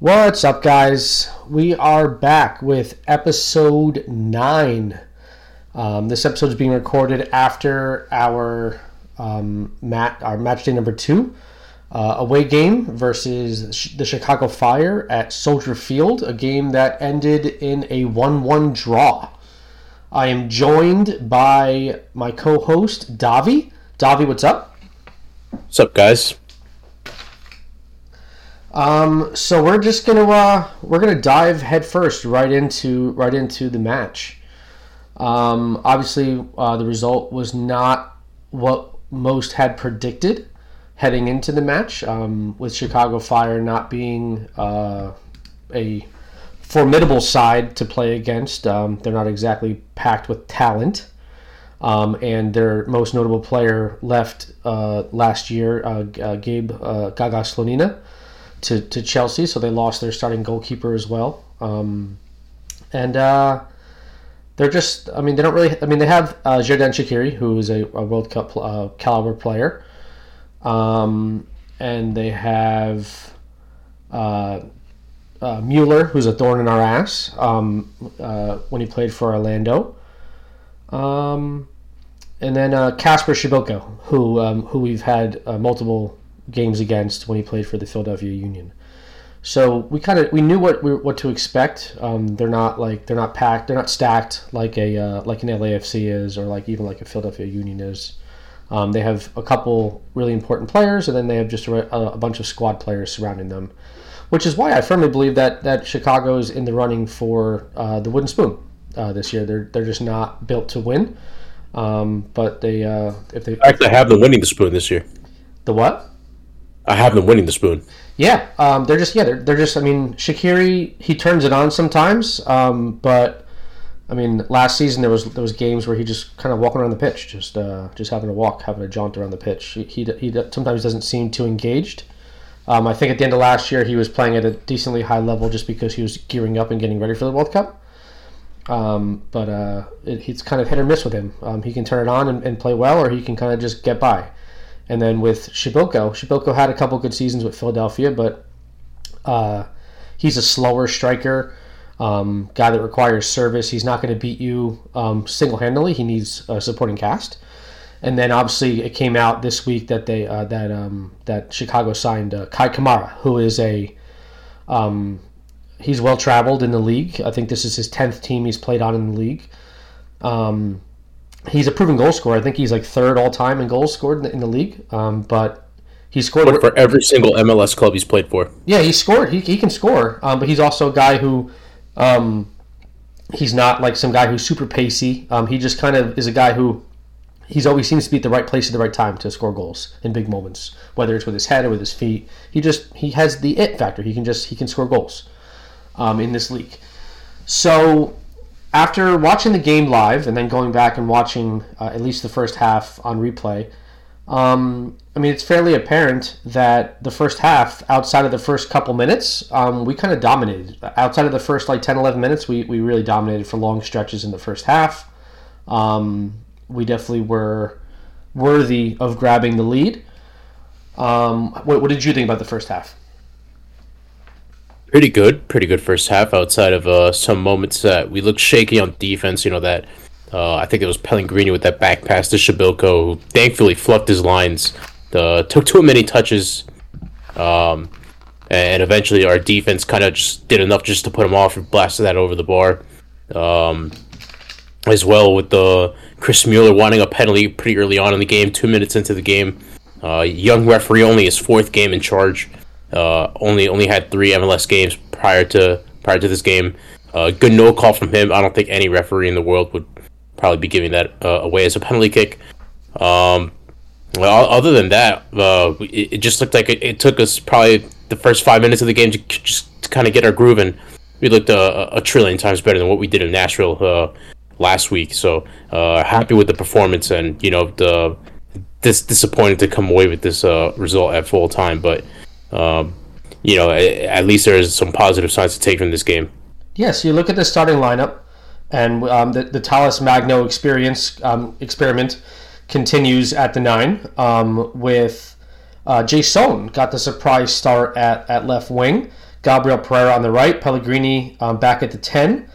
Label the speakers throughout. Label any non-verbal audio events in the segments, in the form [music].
Speaker 1: What's up, guys? We are back with episode 9. Um, this episode is being recorded after our um, mat, our match day number 2 uh, away game versus the Chicago Fire at Soldier Field, a game that ended in a 1 1 draw. I am joined by my co host, Davi. Davi, what's up?
Speaker 2: What's up, guys?
Speaker 1: Um, so we're just gonna uh, we're gonna dive headfirst right into right into the match. Um, obviously, uh, the result was not what most had predicted heading into the match, um, with Chicago Fire not being uh, a formidable side to play against. Um, they're not exactly packed with talent. Um, and their most notable player left uh, last year, uh, uh, Gabe uh, Gaga Slonina, to, to Chelsea, so they lost their starting goalkeeper as well. Um, and uh, they're just, I mean, they don't really, I mean, they have uh, Xherdan Shaqiri, who is a, a World Cup uh, caliber player. Um, and they have uh, uh, Mueller, who's a thorn in our ass um, uh, when he played for Orlando. Um, and then uh, Kacper Przybyłko, who um, who we've had uh, multiple games against when he played for the Philadelphia Union. So we kind of we knew what we, what to expect. Um, they're not like they're not packed. They're not stacked like a uh, like an LAFC is, or like even like a Philadelphia Union is. Um, they have a couple really important players, and then they have just a, a, bunch of squad players surrounding them, which is why I firmly believe that that Chicago is in the running for uh, the wooden spoon uh, this year. They're they're just not built to win, um, but they uh, if they
Speaker 2: actually have the winning the spoon this year.
Speaker 1: The what?
Speaker 2: I have them winning the spoon.
Speaker 1: Yeah, um, they're just yeah they're, they're just I mean Shaqiri he turns it on sometimes, um, but I mean last season there was there was games where he just kind of walking around the pitch, just uh, just having a walk, having a jaunt around the pitch. He, he, he sometimes doesn't seem too engaged. Um, I think at the end of last year he was playing at a decently high level just because he was gearing up and getting ready for the World Cup. Um, but uh, it, it's kind of hit or miss with him. Um, he can turn it on and, and, play well, or he can kind of just get by. And then with Przybyłko, Przybyłko had a couple good seasons with Philadelphia, but uh, he's a slower striker, um, guy that requires service. He's not going to beat you um, single handedly. He needs a supporting cast. And then obviously it came out this week that they uh, that um, that Chicago signed uh, Kei Kamara, who is a um, he's well traveled in the league. I think this is his tenth team he's played on in the league. Um, he's a proven goal scorer. I think he's like third all time in goals scored in the, in the league. Um, but he scored
Speaker 2: for every single MLS club he's played for.
Speaker 1: Yeah, he scored. He, he can score. Um, but he's also a guy who, um, he's not like some guy who's super pacey. Um, he just kind of is a guy who, he's always seems to be at the right place at the right time to score goals in big moments, whether it's with his head or with his feet. He just he has the it factor. He can just he can score goals, um, in this league. So after watching the game live and then going back and watching uh, at least the first half on replay, um, I mean, it's fairly apparent that the first half, outside of the first couple minutes, um, we kind of dominated. Outside of the first like 10, 11 minutes, we, we really dominated for long stretches in the first half. Um, we definitely were worthy of grabbing the lead. Um, what, what did you think about the first half?
Speaker 2: Pretty good, pretty good first half. Outside of uh, some moments that we looked shaky on defense, you know that uh, I think it was Pellegrini with that back pass to Przybyłko, who thankfully fluffed his lines. Uh, took too many touches, um, and eventually our defense kind of just did enough just to put him off and blasted that over the bar. Um, as well with the Chris Mueller wanting a penalty pretty early on in the game, two minutes into the game. Uh, young referee only his fourth game in charge. Uh, only only had three MLS games prior to prior to this game. Uh, good no call from him. I don't think any referee in the world would probably be giving that uh, away as a penalty kick. Um, well, other than that, uh, it, it, just looked like it, it, took us probably the first five minutes of the game to just to kind of get our groove, and we looked a, a, trillion times better than what we did in Nashville uh, last week. So uh, happy with the performance, and you know the this disappointed to come away with this result at full time, but um, you know, at least there's some positive signs to take from this game.
Speaker 1: Yes, you look at the starting lineup, and um, the, the Talles Magno experience um, experiment continues at the nine um, with uh, Jason got the surprise start at, at left wing. Gabriel Pereira on the right, Pellegrini um, back at the 10.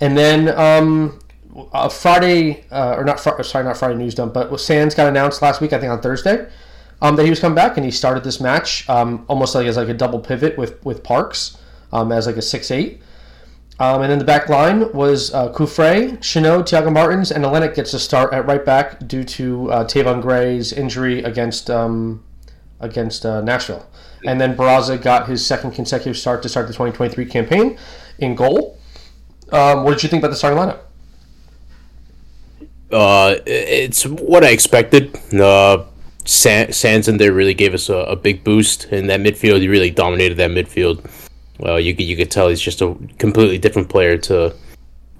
Speaker 1: And then uh, Friday, uh, or not, fr- sorry, not Friday news dump, but Sands got announced last week, I think on Thursday, um, that he was coming back and he started this match um, almost like as like a double pivot with, with Parks um, as like a 6 8. Um, and then the back line was uh, Cufré, Chanot, Thiago Martins, and Olenek gets a start at right back due to uh, Tayvon Gray's injury against um, against uh, Nashville. And then Barraza got his second consecutive start to start the 2023 campaign in goal. Um, what did you think about the starting lineup?
Speaker 2: Uh, it's what I expected. Uh, Sands in there really gave us a, a big boost in that midfield. He really dominated that midfield well, you could you could tell he's just a completely different player to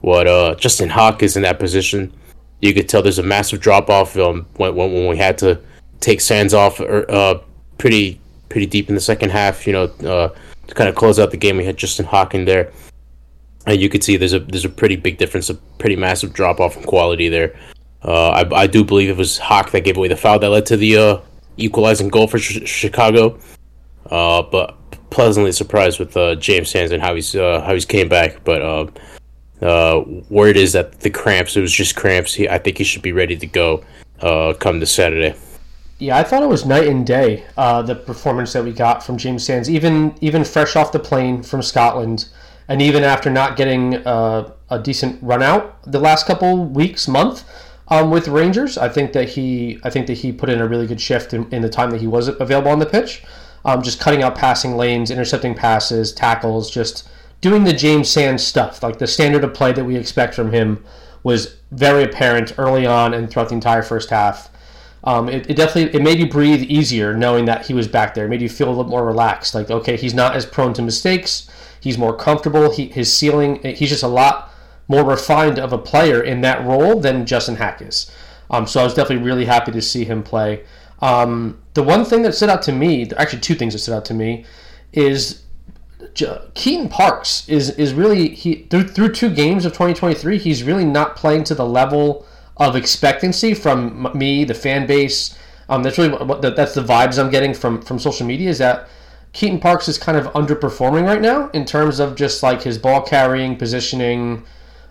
Speaker 2: what uh, Justin Haak is in that position. You could tell there's a massive drop off um, when, when, when we had to take Sands off uh, pretty pretty deep in the second half. You know, uh, to kind of close out the game, we had Justin Haak in there, and you could see there's a there's a pretty big difference, a pretty massive drop off in quality there. Uh, I, I do believe it was Haak that gave away the foul that led to the uh, equalizing goal for sh- Chicago. Uh, but pleasantly surprised with uh, James Sands and how he's uh, how he's came back. But uh, word is that the cramps it was just cramps. He, I think he should be ready to go come this Saturday.
Speaker 1: Yeah, I thought it was night and day the performance that we got from James Sands, even even fresh off the plane from Scotland, and even after not getting a decent run out the last couple weeks, month. Um, with Rangers, I think that he, I think that he put in a really good shift in, in the time that he was available on the pitch um, just cutting out passing lanes, intercepting passes, tackles, just doing the James Sands stuff. Like the standard of play that we expect from him was very apparent early on and throughout the entire first half. Um, it, it, definitely it made you breathe easier knowing that he was back there. It made you feel a little more relaxed. Like okay, he's not as prone to mistakes. He's more comfortable. He, his ceiling. He's just a lot more refined of a player in that role than Justin Haak is. Um, so I was definitely really happy to see him play. Um, the one thing that stood out to me, actually two things that stood out to me, is Keaton Parks is is really he through through two games of 2023 he's really not playing to the level of expectancy from me the fan base um, that's really what that's the vibes I'm getting from from social media is that Keaton Parks is kind of underperforming right now in terms of just like his ball carrying positioning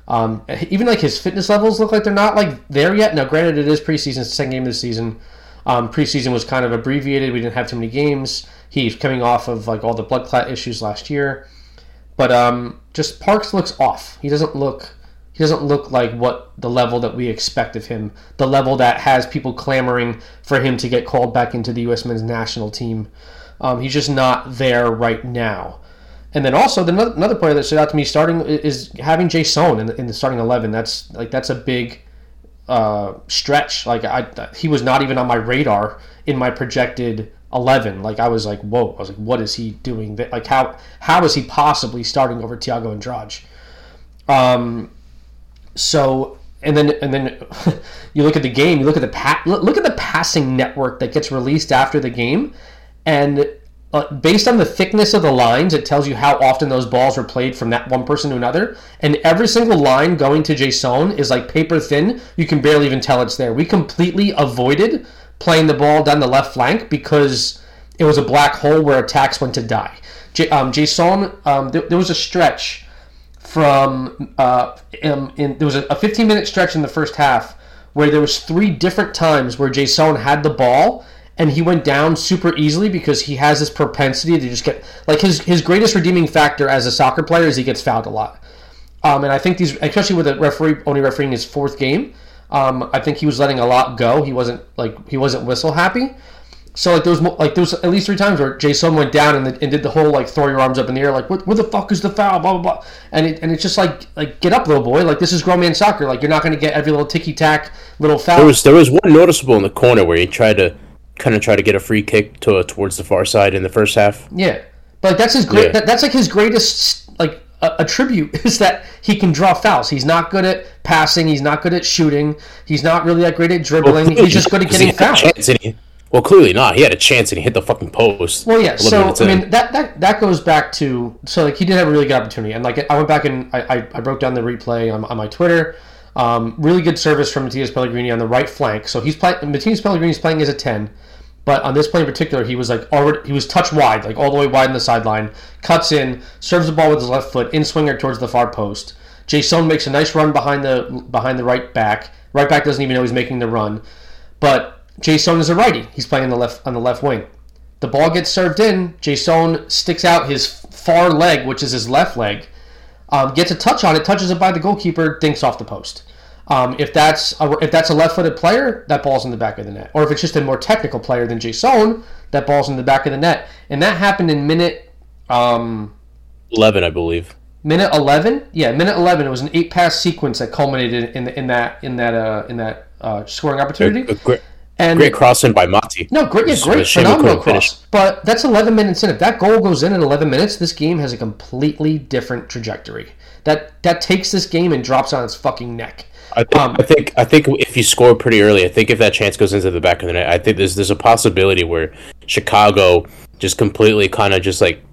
Speaker 1: um, even like his fitness levels look like they're not like there yet now granted it is preseason second game of the season um, preseason was kind of abbreviated. We didn't have too many games. He's coming off of like all the blood clot issues last year, but um, just Parks looks off. He doesn't look. He doesn't look like what the level that we expect of him. The level that has people clamoring for him to get called back into the U.S. men's national team. Um, he's just not there right now. And then also the another player that stood out to me starting is having Jason in the, in the starting eleven. That's like that's a big uh, stretch. Like I, he was not even on my radar in my projected eleven. Like I was like, whoa! I was like, what is he doing? Like how how is he possibly starting over Thiago Andrade? Um, so and then and then [laughs] you look at the game. You look at the pa- look at the passing network that gets released after the game, and uh, based on the thickness of the lines, it tells you how often those balls were played from that one person to another. And every single line going to Jason is like paper thin. You can barely even tell it's there. We completely avoided playing the ball down the left flank because it was a black hole where attacks went to die. J- um, Jason, um, th- there was a stretch from uh, in, in, there was a, a 15 minute stretch in the first half where there was three different times where Jason had the ball and he went down super easily because he has this propensity to just get like his his greatest redeeming factor as a soccer player is he gets fouled a lot. Um, and I think these, especially with a referee only refereeing his fourth game, um, I think he was letting a lot go. He wasn't like he wasn't whistle happy. So like was like was at least three times where Jason went down and, the, and did the whole like throw your arms up in the air like what, where the fuck is the foul blah blah blah and it, and it's just like like get up little boy like this is grown man soccer like you're not going to get every little ticky tack little foul.
Speaker 2: There was there was one noticeable in the corner where he tried to kind of try to get a free kick to towards the far side in the first half.
Speaker 1: Yeah, but like, that's his great. Yeah. That, that's like his greatest like attribute [laughs] is that he can draw fouls. He's not good at passing. He's not good at shooting. He's not really that great at dribbling. Well, he's just good at getting fouled.
Speaker 2: Well, clearly not. He had a chance and he hit the fucking post.
Speaker 1: Well, yeah. So I mean, that, that that goes back to so like he did have a really good opportunity, and like I went back and I, I, I broke down the replay on, on my Twitter. Um, really good service from Matias Pellegrini on the right flank. So he's playing. Matias Pellegrini is playing as a ten. But on this play in particular, he was like already he was touch wide, like all the way wide in the sideline, cuts in, serves the ball with his left foot, in swinger towards the far post. Jason makes a nice run behind the behind the right back. Right back doesn't even know he's making the run, but Jason is a righty. He's playing on the left on the left wing. The ball gets served in. Jason sticks out his far leg, which is his left leg, um, gets a touch on it, touches it by the goalkeeper, dinks off the post. Um, if that's a, if that's a left-footed player, that ball's in the back of the net. Or if it's just a more technical player than Jason, that ball's in the back of the net. And that happened in minute um,
Speaker 2: eleven, I believe.
Speaker 1: Minute eleven, yeah, minute eleven. It was an eight-pass sequence that culminated in the, in that in that uh, in that uh, scoring opportunity.
Speaker 2: A, a great, and great crossing by Mati.
Speaker 1: No, great, yeah, great, phenomenal cross. But that's 11 minutes in. If that goal goes in in 11 minutes, this game has a completely different trajectory. That that takes this game and drops on its fucking neck.
Speaker 2: I think, um, I think I think if you score pretty early, I think if that chance goes into the back of the net, I think there's there's a possibility where Chicago just completely kind of just like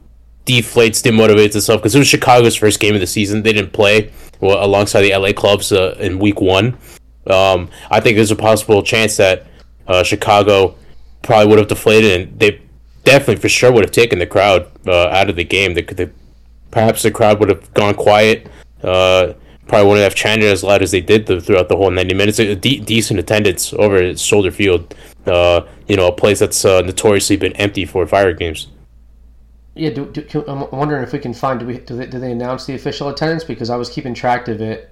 Speaker 2: deflates, demotivates itself because it was Chicago's first game of the season. They didn't play well, alongside the LA clubs uh, in Week One. Um, I think there's a possible chance that uh, Chicago probably would have deflated, and they definitely for sure would have taken the crowd uh, out of the game. They, they, perhaps the crowd would have gone quiet. Uh, probably wouldn't have chanted as loud as they did the, throughout the whole 90 minutes. A de- decent attendance over at Soldier Field, uh, you know, a place that's uh, notoriously been empty for fire games.
Speaker 1: Yeah, do, do, I'm wondering if we can find. Do, we, do, they, do they announce the official attendance? Because I was keeping track of it.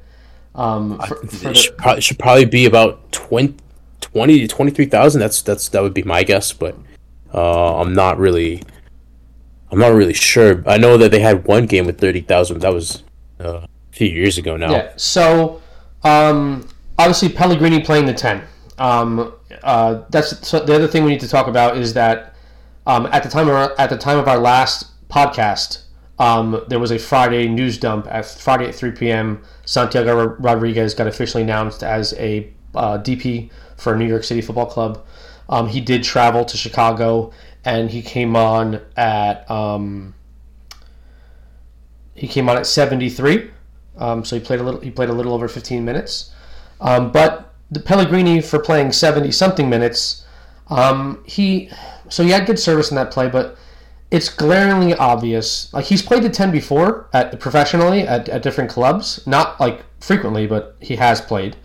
Speaker 1: Um,
Speaker 2: for, for it should, probably, should, probably, be about 20, 20 to 23,000. That's that's that would be my guess, but uh, I'm not really I'm not really sure. I know that they had one game with 30,000. That was uh, few years ago now.
Speaker 1: Yeah. So, um, obviously Pellegrini playing the ten. Um, uh, that's so the other thing we need to talk about is that um, at the time of our, at the time of our last podcast, um, there was a Friday news dump at Friday at 3 p.m. Santiago Rodriguez got officially announced as a uh, DP for New York City Football Club. Um, he did travel to Chicago, and he came on at um, he came on at 73. Um, so he played a little. He played a little over 15 minutes. Um, but the Pellegrini for playing 70 something minutes, um, he so he had good service in that play, but it's glaringly obvious. Like he's played the 10 before at professionally at, at different clubs, not like frequently, but he has played.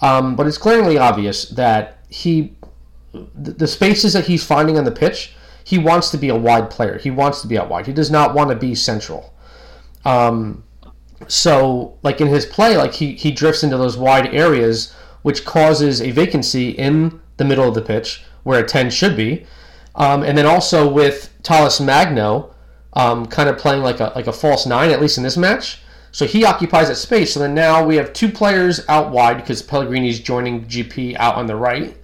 Speaker 1: Um, but it's glaringly obvious that he the spaces that he's finding on the pitch, he wants to be a wide player. He wants to be out wide. He does not want to be central. Um, so like in his play like he, he drifts into those wide areas which causes a vacancy in the middle of the pitch where a 10 should be. Um, and then also with Talles Magno um, kind of playing like a like a false nine at least in this match. So he occupies that space. So then now we have two players out wide because Pellegrini's joining GP out on the right.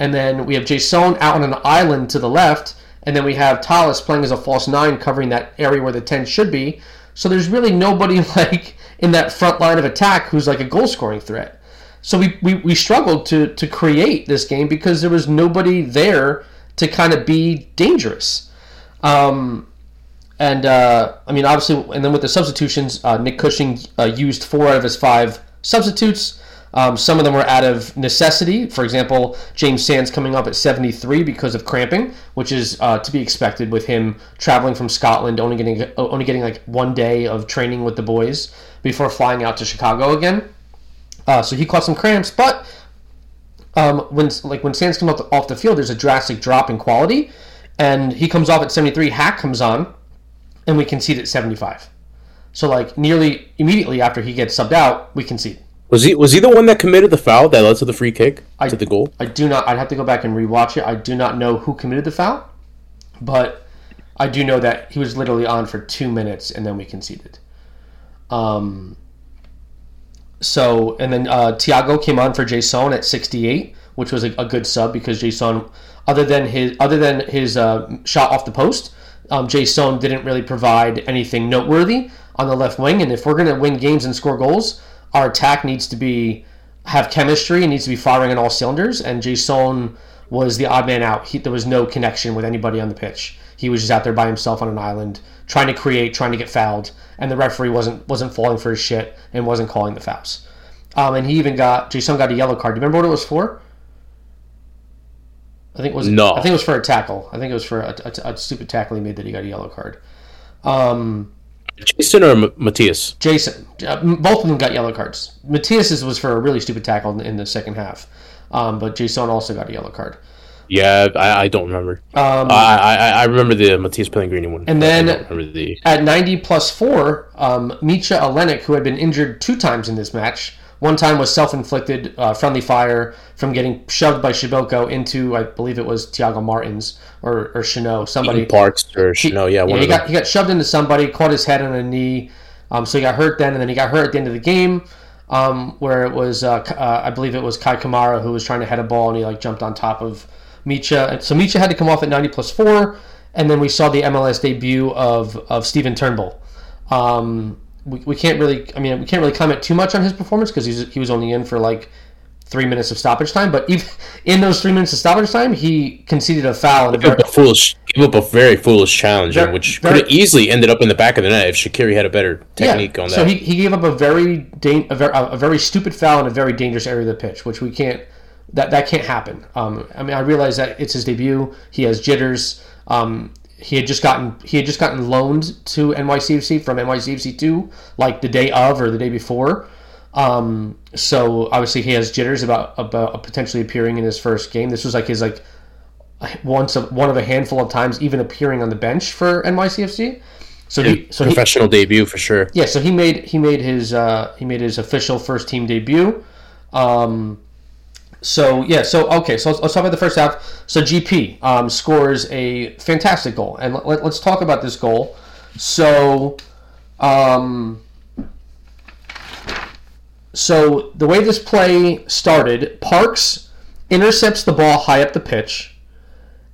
Speaker 1: And then we have Jason out on an island to the left. And then we have Talles playing as a false nine covering that area where the 10 should be so there's really nobody [laughs] like in that front line of attack who's like a goal scoring threat. So we, we, we struggled to, to create this game because there was nobody there to kind of be dangerous. Um, and uh, I mean, obviously, and then with the substitutions, uh, Nick Cushing uh, used four out of his five substitutes. Um, some of them were out of necessity. For example, James Sands coming up at 73 because of cramping, which is uh, to be expected with him traveling from Scotland, only getting only getting like one day of training with the boys before flying out to Chicago again. Uh, so he caught some cramps, but um, when like when Sands comes off the, off the field, there's a drastic drop in quality, and he comes off at 73. Haak comes on, and we concede at 75. So like nearly immediately after he gets subbed out, we concede.
Speaker 2: Was he was he the one that committed the foul that led to the free kick
Speaker 1: I,
Speaker 2: to the goal?
Speaker 1: I do not. I'd have to go back and rewatch it. I do not know who committed the foul, but I do know that he was literally on for two minutes and then we conceded. Um. So and then uh, Thiago came on for Jason at 68, which was a, a good sub because Jason, other than his other than his uh, shot off the post, um, Jason didn't really provide anything noteworthy on the left wing. And if we're going to win games and score goals, our attack needs to be have chemistry and needs to be firing on all cylinders. And Jason was the odd man out. He, there was no connection with anybody on the pitch. He was just out there by himself on an island, trying to create, trying to get fouled, and the referee wasn't wasn't falling for his shit and wasn't calling the fouls. Um, and he even got Jason got a yellow card. Do you remember what it was for? I think it was
Speaker 2: No.
Speaker 1: I think it was for a tackle. I think it was for a, a, a stupid tackle he made that he got a yellow card. Um,
Speaker 2: Jason or M- Matias?
Speaker 1: Jason, uh, both of them got yellow cards. Matias's was for a really stupid tackle in, in the second half, um, but Jason also got a yellow card.
Speaker 2: Yeah, I, I don't remember.
Speaker 1: Um,
Speaker 2: I, I I remember the Matthias Pellegrini one.
Speaker 1: And then-
Speaker 2: the
Speaker 1: At 90 plus 4, um, Micha Olenek, who had been injured two times in this match, one time was self inflicted uh, friendly fire from getting shoved by Przybyłko into, I believe it was Thiago Martins or, or Chanot, somebody.
Speaker 2: Parks or no, yeah, one
Speaker 1: Yeah, he got, he got shoved into somebody, caught his head on a knee. Um, so he got hurt then, and then he got hurt at the end of the game, um, where it was, uh, uh, I believe it was Kei Kamara who was trying to head a ball, and he like jumped on top of Micha. So Micha had to come off at 90 plus 4, and then we saw the MLS debut of, of Steven Turnbull. Um, we, we can't really, I mean, we can't really comment too much on his performance because he was only in for like three minutes of stoppage time. But even [laughs] in those three minutes of stoppage time, he conceded a foul. And very,
Speaker 2: up a foolish, gave up a very foolish challenge, which could have easily ended up in the back of the net if Shaqiri had a better technique on that.
Speaker 1: So he, he gave up a very dan- a very a very stupid foul in a very dangerous area of the pitch, which we can't that that can't happen. Um, I mean, I realize that it's his debut. He has jitters. Um, he had just gotten he had just gotten loaned to NYCFC from NYCFC two like the day of or the day before. Um, so obviously he has jitters about about potentially appearing in his first game. This was like his like once of one of a handful of times even appearing on the bench for NYCFC. So he so he,
Speaker 2: Professional debut for sure.
Speaker 1: yeah, so he made he made his uh, he made his official first team debut. Um, so yeah, so okay, so let's, let's talk about the first half. So GP um, scores a fantastic goal, and let, us talk about this goal. So, um, so the way this play started, Parks intercepts the ball high up the pitch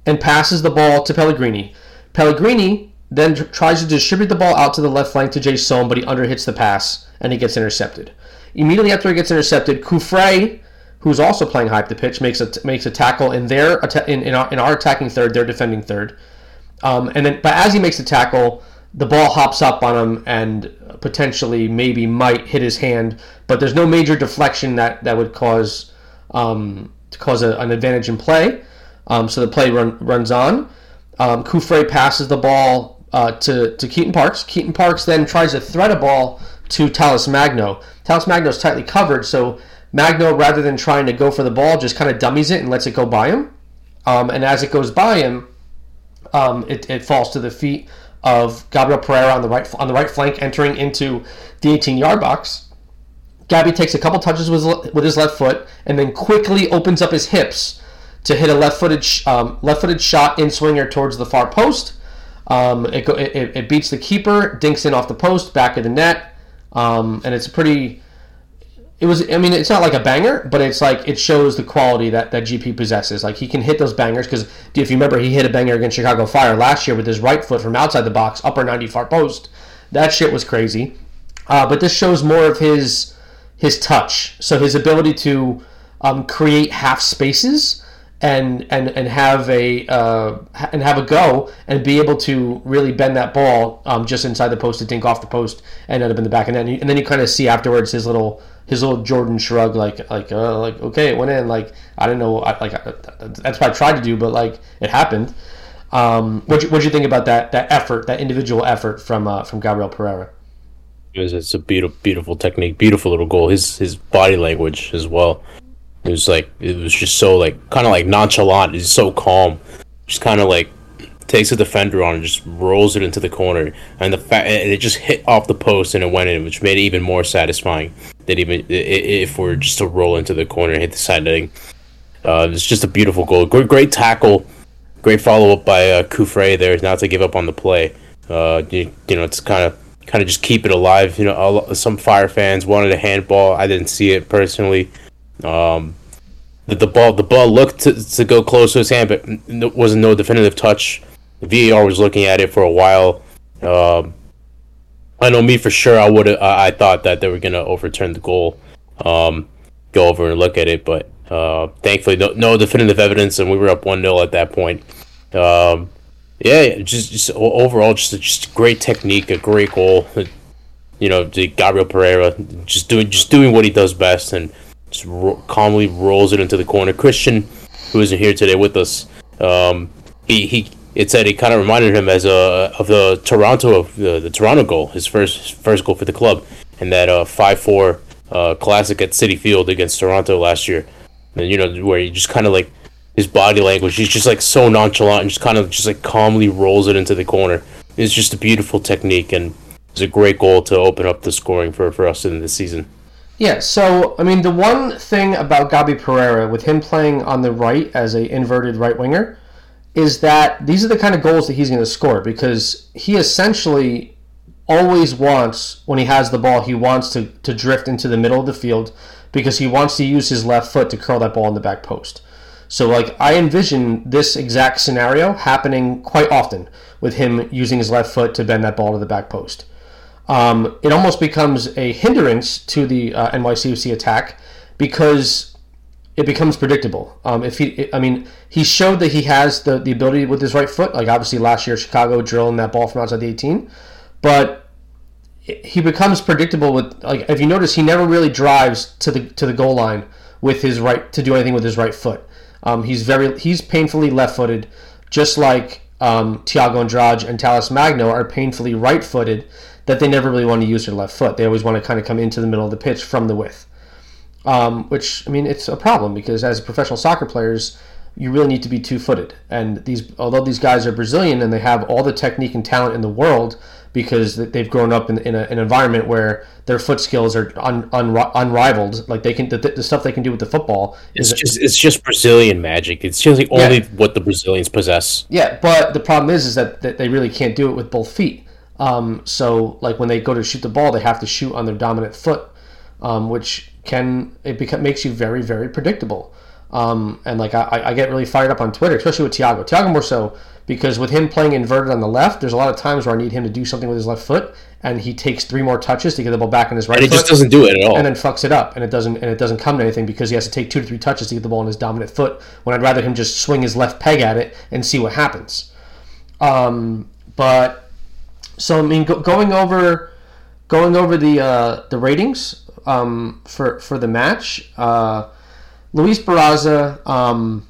Speaker 1: and passes the ball to Pellegrini. Pellegrini then tr- tries to distribute the ball out to the left flank to Jason, but he underhits the pass and he gets intercepted. Immediately after he gets intercepted, Cufré, who's also playing high up the pitch, makes a makes a tackle in their in, in, our, in our attacking third, their defending third. Um, and then, but as he makes the tackle, the ball hops up on him and potentially maybe might hit his hand, but there's no major deflection that that would cause um, cause a, an advantage in play. Um, so the play run, runs on. Um, Cufré passes the ball uh, to, to Keaton Parks. Keaton Parks then tries to thread a ball to Talles Magno. Talles Magno is tightly covered, so Magno, rather than trying to go for the ball, just kind of dummies it and lets it go by him. Um, and as it goes by him, um, it, it falls to the feet of Gabriel Pereira on the right on the right flank, entering into the 18-yard box. Gabby takes a couple touches with, with his left foot and then quickly opens up his hips to hit a left-footed um, left-footed shot in swinger towards the far post. Um, it, go, it- it beats the keeper, dinks in off the post, back of the net, um, and it's a pretty. It was. I mean, it's not like a banger, but it's like it shows the quality that, that GP possesses. Like he can hit those bangers because if you remember, he hit a banger against Chicago Fire last year with his right foot from outside the box, upper ninety far post. That shit was crazy. Uh, but this shows more of his his touch, so his ability to um, create half spaces and and and have a uh, and have a go and be able to really bend that ball um, just inside the post to dink off the post and end up in the back and then and then you kind of see afterwards his little his little Jordan shrug like like uh, like okay it went in like I didn't know I, like I, that's what I tried to do but like it happened. Um, what what you think about that that effort that individual effort from uh, from Gabriel Pereira?
Speaker 2: It was, it's a beautiful, beautiful technique, beautiful little goal. His his body language as well. It was like it was just so like kind of like nonchalant. He's so calm. Just kind of like takes a defender on and just rolls it into the corner. And the fact it just hit off the post and it went in, which made it even more satisfying. That even if we're just to roll into the corner and hit the side netting. Uh, it's just a beautiful goal. Great, great tackle. Great follow up by uh, Cufré there, not to give up on the play. Uh, you, you know, it's kind of kind of just keep it alive. You know, some Fire fans wanted a handball. I didn't see it personally. Um, the, the ball the ball looked to, to go close to his hand, but n- wasn't no definitive touch. VAR was looking at it for a while. Um, I know me for sure. I would I I thought that they were gonna overturn the goal. Um, go over and look at it, but uh, thankfully no, no definitive evidence, and we were up one 0 at that point. Um, yeah, just just overall, just just great technique, a great goal. [laughs] You know, Gabriel Pereira just doing just doing what he does best, and just ro- calmly rolls it into the corner. Christian, who isn't here today with us, Um, he he it said it kind of reminded him as a of the Toronto of the, the Toronto goal, his first first goal for the club, and that uh five four uh classic at Citi Field against Toronto last year, and you know where he just kind of like his body language, he's just like so nonchalant and just kind of just like calmly rolls it into the corner. It's just a beautiful technique and it's a great goal to open up the scoring for for us in this season.
Speaker 1: Yeah, so I mean the one thing about Gabi Pereira with him playing on the right as a inverted right winger is that these are the kind of goals that he's going to score because he essentially always wants when he has the ball he wants to, to drift into the middle of the field because he wants to use his left foot to curl that ball in the back post. So like I envision this exact scenario happening quite often with him using his left foot to bend that ball to the back post. Um, it almost becomes a hindrance to the uh, NYCFC attack because it becomes predictable. Um, if he, I mean, he showed that he has the, the ability with his right foot. Like obviously last year, Chicago drilling that ball from outside the 18, but he becomes predictable with like if you notice, he never really drives to the to the goal line with his right to do anything with his right foot. Um, he's very he's painfully left-footed, just like um, Thiago Andrade and Talles Magno are painfully right-footed. That they never really want to use their left foot. They always want to kind of come into the middle of the pitch from the width um, which I mean it's a problem because as professional soccer players, you really need to be two-footed. And these, although these guys are Brazilian and they have all the technique and talent in the world because they've grown up in, in a, an environment where their foot skills are un, un, unrivaled. Like they can, the, the, stuff they can do with the football.
Speaker 2: It's just it's just Brazilian magic. It's just like only yeah. what the Brazilians possess.
Speaker 1: Yeah, but the problem is is that, that they really can't do it with both feet. Um, so like when they go to shoot the ball, they have to shoot on their dominant foot, um, which can it become makes you very very predictable. Um, and like I, I get really fired up on Twitter, especially with Thiago. Thiago more so because with him playing inverted on the left, there's a lot of times where I need him to do something with his left foot, and he takes three more touches to get the ball back in his right.
Speaker 2: And
Speaker 1: he
Speaker 2: just doesn't do it at all,
Speaker 1: and then fucks it up, and it doesn't and it doesn't come to anything because he has to take two to three touches to get the ball in his dominant foot. When I'd rather him just swing his left peg at it and see what happens. Um, but so I mean, go, going over going over the uh, the ratings um, for for the match. Uh, Luis Barraza. Um,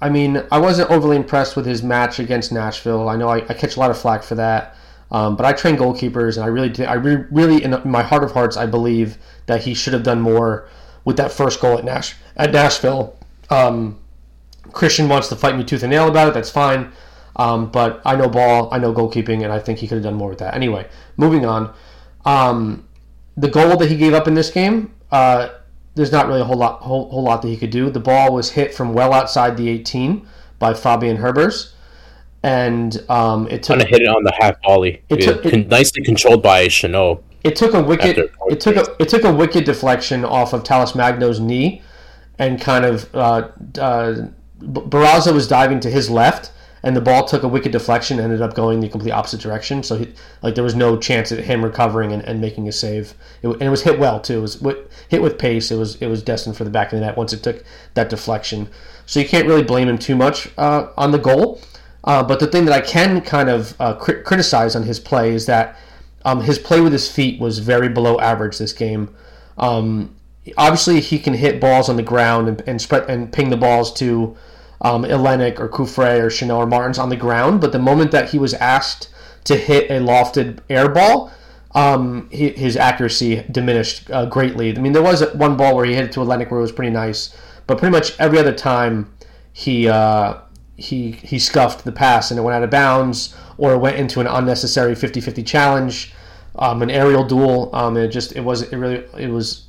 Speaker 1: I mean, I wasn't overly impressed with his match against Nashville. I know I, I catch a lot of flack for that, um, but I train goalkeepers, and I really, I re- really, in my heart of hearts, I believe that he should have done more with that first goal at Nash at Nashville. Um, Christian wants to fight me tooth and nail about it. That's fine. Um, but I know ball, I know goalkeeping, and I think he could have done more with that. Anyway, moving on. Um, the goal that he gave up in this game, uh, there's not really a whole lot whole, whole lot that he could do. The ball was hit from well outside the 18 by Fabian Herbers, and um, it took
Speaker 2: kind of hit it on the half volley. It took it, nicely controlled by Chanot.
Speaker 1: It took a wicked. It took a it took a wicked deflection off of Talles Magno's knee, and kind of uh, uh, Barraza was diving to his left, and the ball took a wicked deflection, ended up going the complete opposite direction. So he, like there was no chance of him recovering and, and making a save. It, and it was hit well too. It was hit with pace. It was it was destined for the back of the net once it took that deflection. So you can't really blame him too much uh, on the goal. Uh, but the thing that I can kind of uh, cri- criticize on his play is that um, his play with his feet was very below average this game. Um, obviously, he can hit balls on the ground and, and spread and ping the balls to um, or Cufré or Chanot or Martins on the ground, but the moment that he was asked to hit a lofted air ball, um, his accuracy diminished uh, greatly. I mean, there was one ball where he hit it to Ilenič where it was pretty nice, but pretty much every other time he uh, he he scuffed the pass and it went out of bounds or it went into an unnecessary 50-50 challenge, um, an aerial duel. Um, it just it was it really it was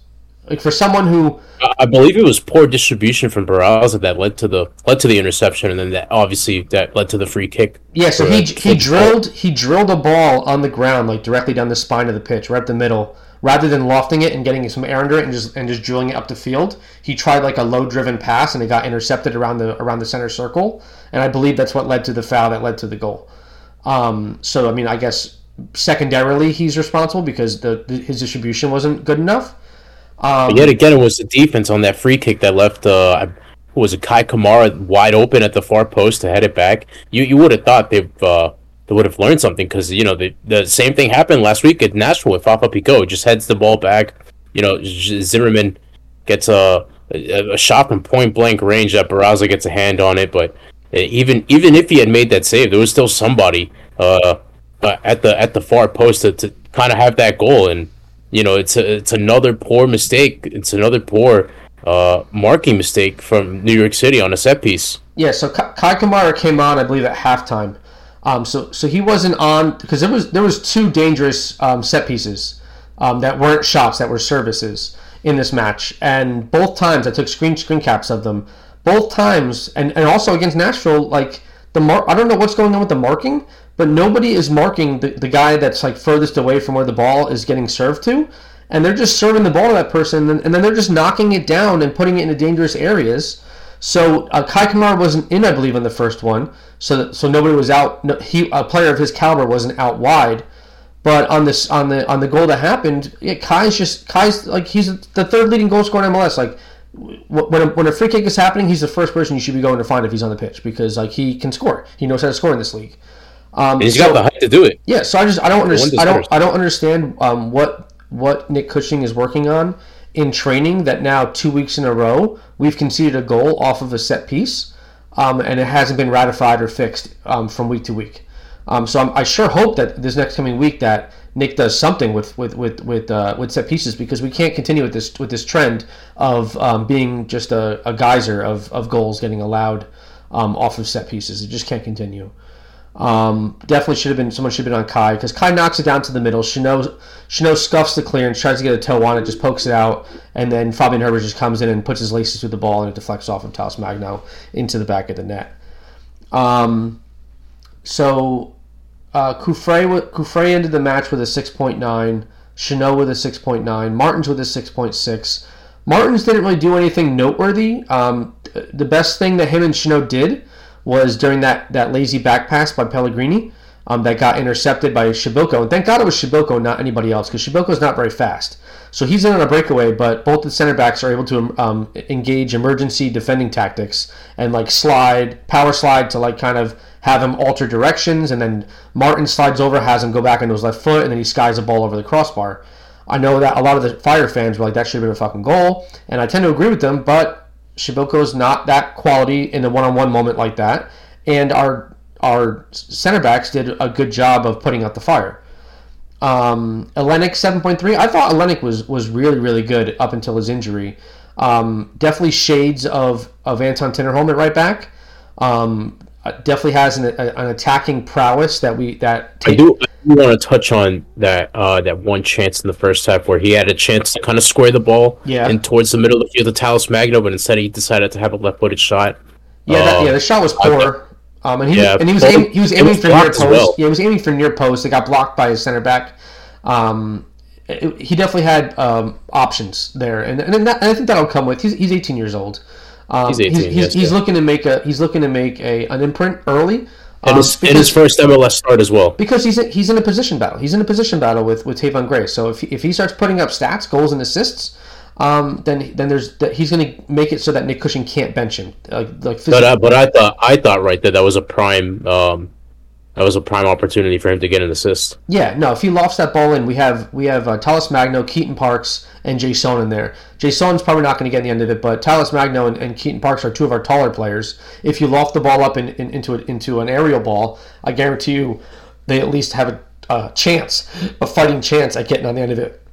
Speaker 1: like for someone who
Speaker 2: I believe it was poor distribution from Barraza that led to the led to the interception, and then that obviously that led to the free kick.
Speaker 1: Yeah, so he he drilled he drilled a ball on the ground like directly down the spine of the pitch, right up the middle. Rather than lofting it and getting some air under it and just and just drilling it up the field, he tried like a low driven pass and it got intercepted around the around the center circle, and I believe that's what led to the foul that led to the goal. Um, so I mean, I guess secondarily he's responsible because the, the his distribution wasn't good enough.
Speaker 2: Um, yet again, it was the defense on that free kick that left. Uh, was it Kei Kamara wide open at the far post to head it back? You you would have thought they've uh, they would have learned something because you know the the same thing happened last week at Nashville with Fafa Picault. Just heads the ball back. You know Zimmerman gets a, a, a shot from point blank range that Barraza gets a hand on it, but even even if he had made that save, there was still somebody uh, uh at the at the far post to, to kind of have that goal, and you know it's a, it's another poor mistake. It's another poor uh, marking mistake from New York City on a set piece.
Speaker 1: Yeah, so Kei Kamara came on, I believe, at halftime. Um, so so he wasn't on because there was there was two dangerous um, set pieces um, that weren't shots that were services in this match, and both times I took screen screen caps of them. Both times, and, and also against Nashville, like the mar- I don't know what's going on with the marking, but nobody is marking the, the guy that's like furthest away from where the ball is getting served to, and they're just serving the ball to that person, and, and then they're just knocking it down and putting it into dangerous areas. So uh, Kei Kamara wasn't in, I believe, on the first one, so so nobody was out. No, he a player of his caliber wasn't out wide. But on this on the on the goal that happened, yeah, Kei's just Kei's like he's the third leading goal scorer in MLS. Like when a, when a free kick is happening, he's the first person you should be going to find if he's on the pitch because like he can score. He knows how to score in this league.
Speaker 2: Um, he's so, got the height to do it.
Speaker 1: Yeah, so I just I don't understand. I don't I don't understand um, what what Nick Cushing is working on in training. That now two weeks in a row we've conceded a goal off of a set piece, um, and it hasn't been ratified or fixed um, from week to week. Um, so I'm, i sure hope that this next coming week that Nick does something with with with with, uh, with set pieces because we can't continue with this with this trend of um, being just a, a, geyser of, of goals getting allowed um, off of set pieces. It just can't continue. Um, definitely should have been someone should have been on Kei because Kei knocks it down to the middle. Chanot Chanot scuffs the clearance, tries to get a toe on it, just pokes it out, and then Fabian Herbers just comes in and puts his laces through the ball and it deflects off of Talles Magno into the back of the net. Um, so uh, Cufré, ended the match with a 6.9, Chanot with a 6.9, Martins with a 6.6. Martins didn't really do anything noteworthy. Um, the best thing that him and Chanot did was during that, that lazy back pass by Pellegrini um, that got intercepted by Przybylko. And thank God it was Przybylko, not anybody else, because is not very fast. So he's in on a breakaway, but both the center backs are able to um, engage emergency defending tactics and like slide, power slide to like kind of have him alter directions, and then Martin slides over, has him go back into his left foot, and then he skies a ball over the crossbar. I know that a lot of the Fire fans were like, that should have been a fucking goal, and I tend to agree with them, but is not that quality in a one-on-one moment like that, and our our center backs did a good job of putting out the fire. Um, 7.3. I thought Ilenič was was really really good up until his injury. Um, definitely shades of of Anton Tinnerholm at right back. Um, definitely has an, an, attacking prowess that we that.
Speaker 2: Take... I do. I do want to touch on that uh, that one chance in the first half where he had a chance to kind of square the ball
Speaker 1: yeah.
Speaker 2: and towards the middle of the field to Talles Magno, but instead he decided to have a left-footed shot.
Speaker 1: Yeah, that, yeah, the shot was poor. Um, and he yeah, and he was aim, he was aiming was for near post. Well. Yeah, he was aiming for near post. It got blocked by his center back. Um, it, he definitely had um, options there, and and, that, and, I think that'll come with. He's, he's 18 years old. Um, he's 18. He's, he's, he's looking to make a he's looking to make a an imprint early.
Speaker 2: Um, in, his, because, in his first MLS start as well.
Speaker 1: Because he's a, he's in a position battle. He's in a position battle with with Tayvon Gray. So if he, if he starts putting up stats, goals, and assists, um, then then there's he's going to make it so that Nick Cushing can't bench him. Like, like
Speaker 2: but, uh, but I thought I thought right that that was a prime um, that was a prime opportunity for him to get an assist.
Speaker 1: Yeah, no, if he lofts that ball in, we have we have uh, Talles Magno, Keaton Parks, and Jason in there. Jason's probably not going to get the end of it, but Talles Magno and, and, Keaton Parks are two of our taller players. If you loft the ball up in, in, into a, into an aerial ball, I guarantee you they at least have a, a, chance, a fighting chance at getting on the end of it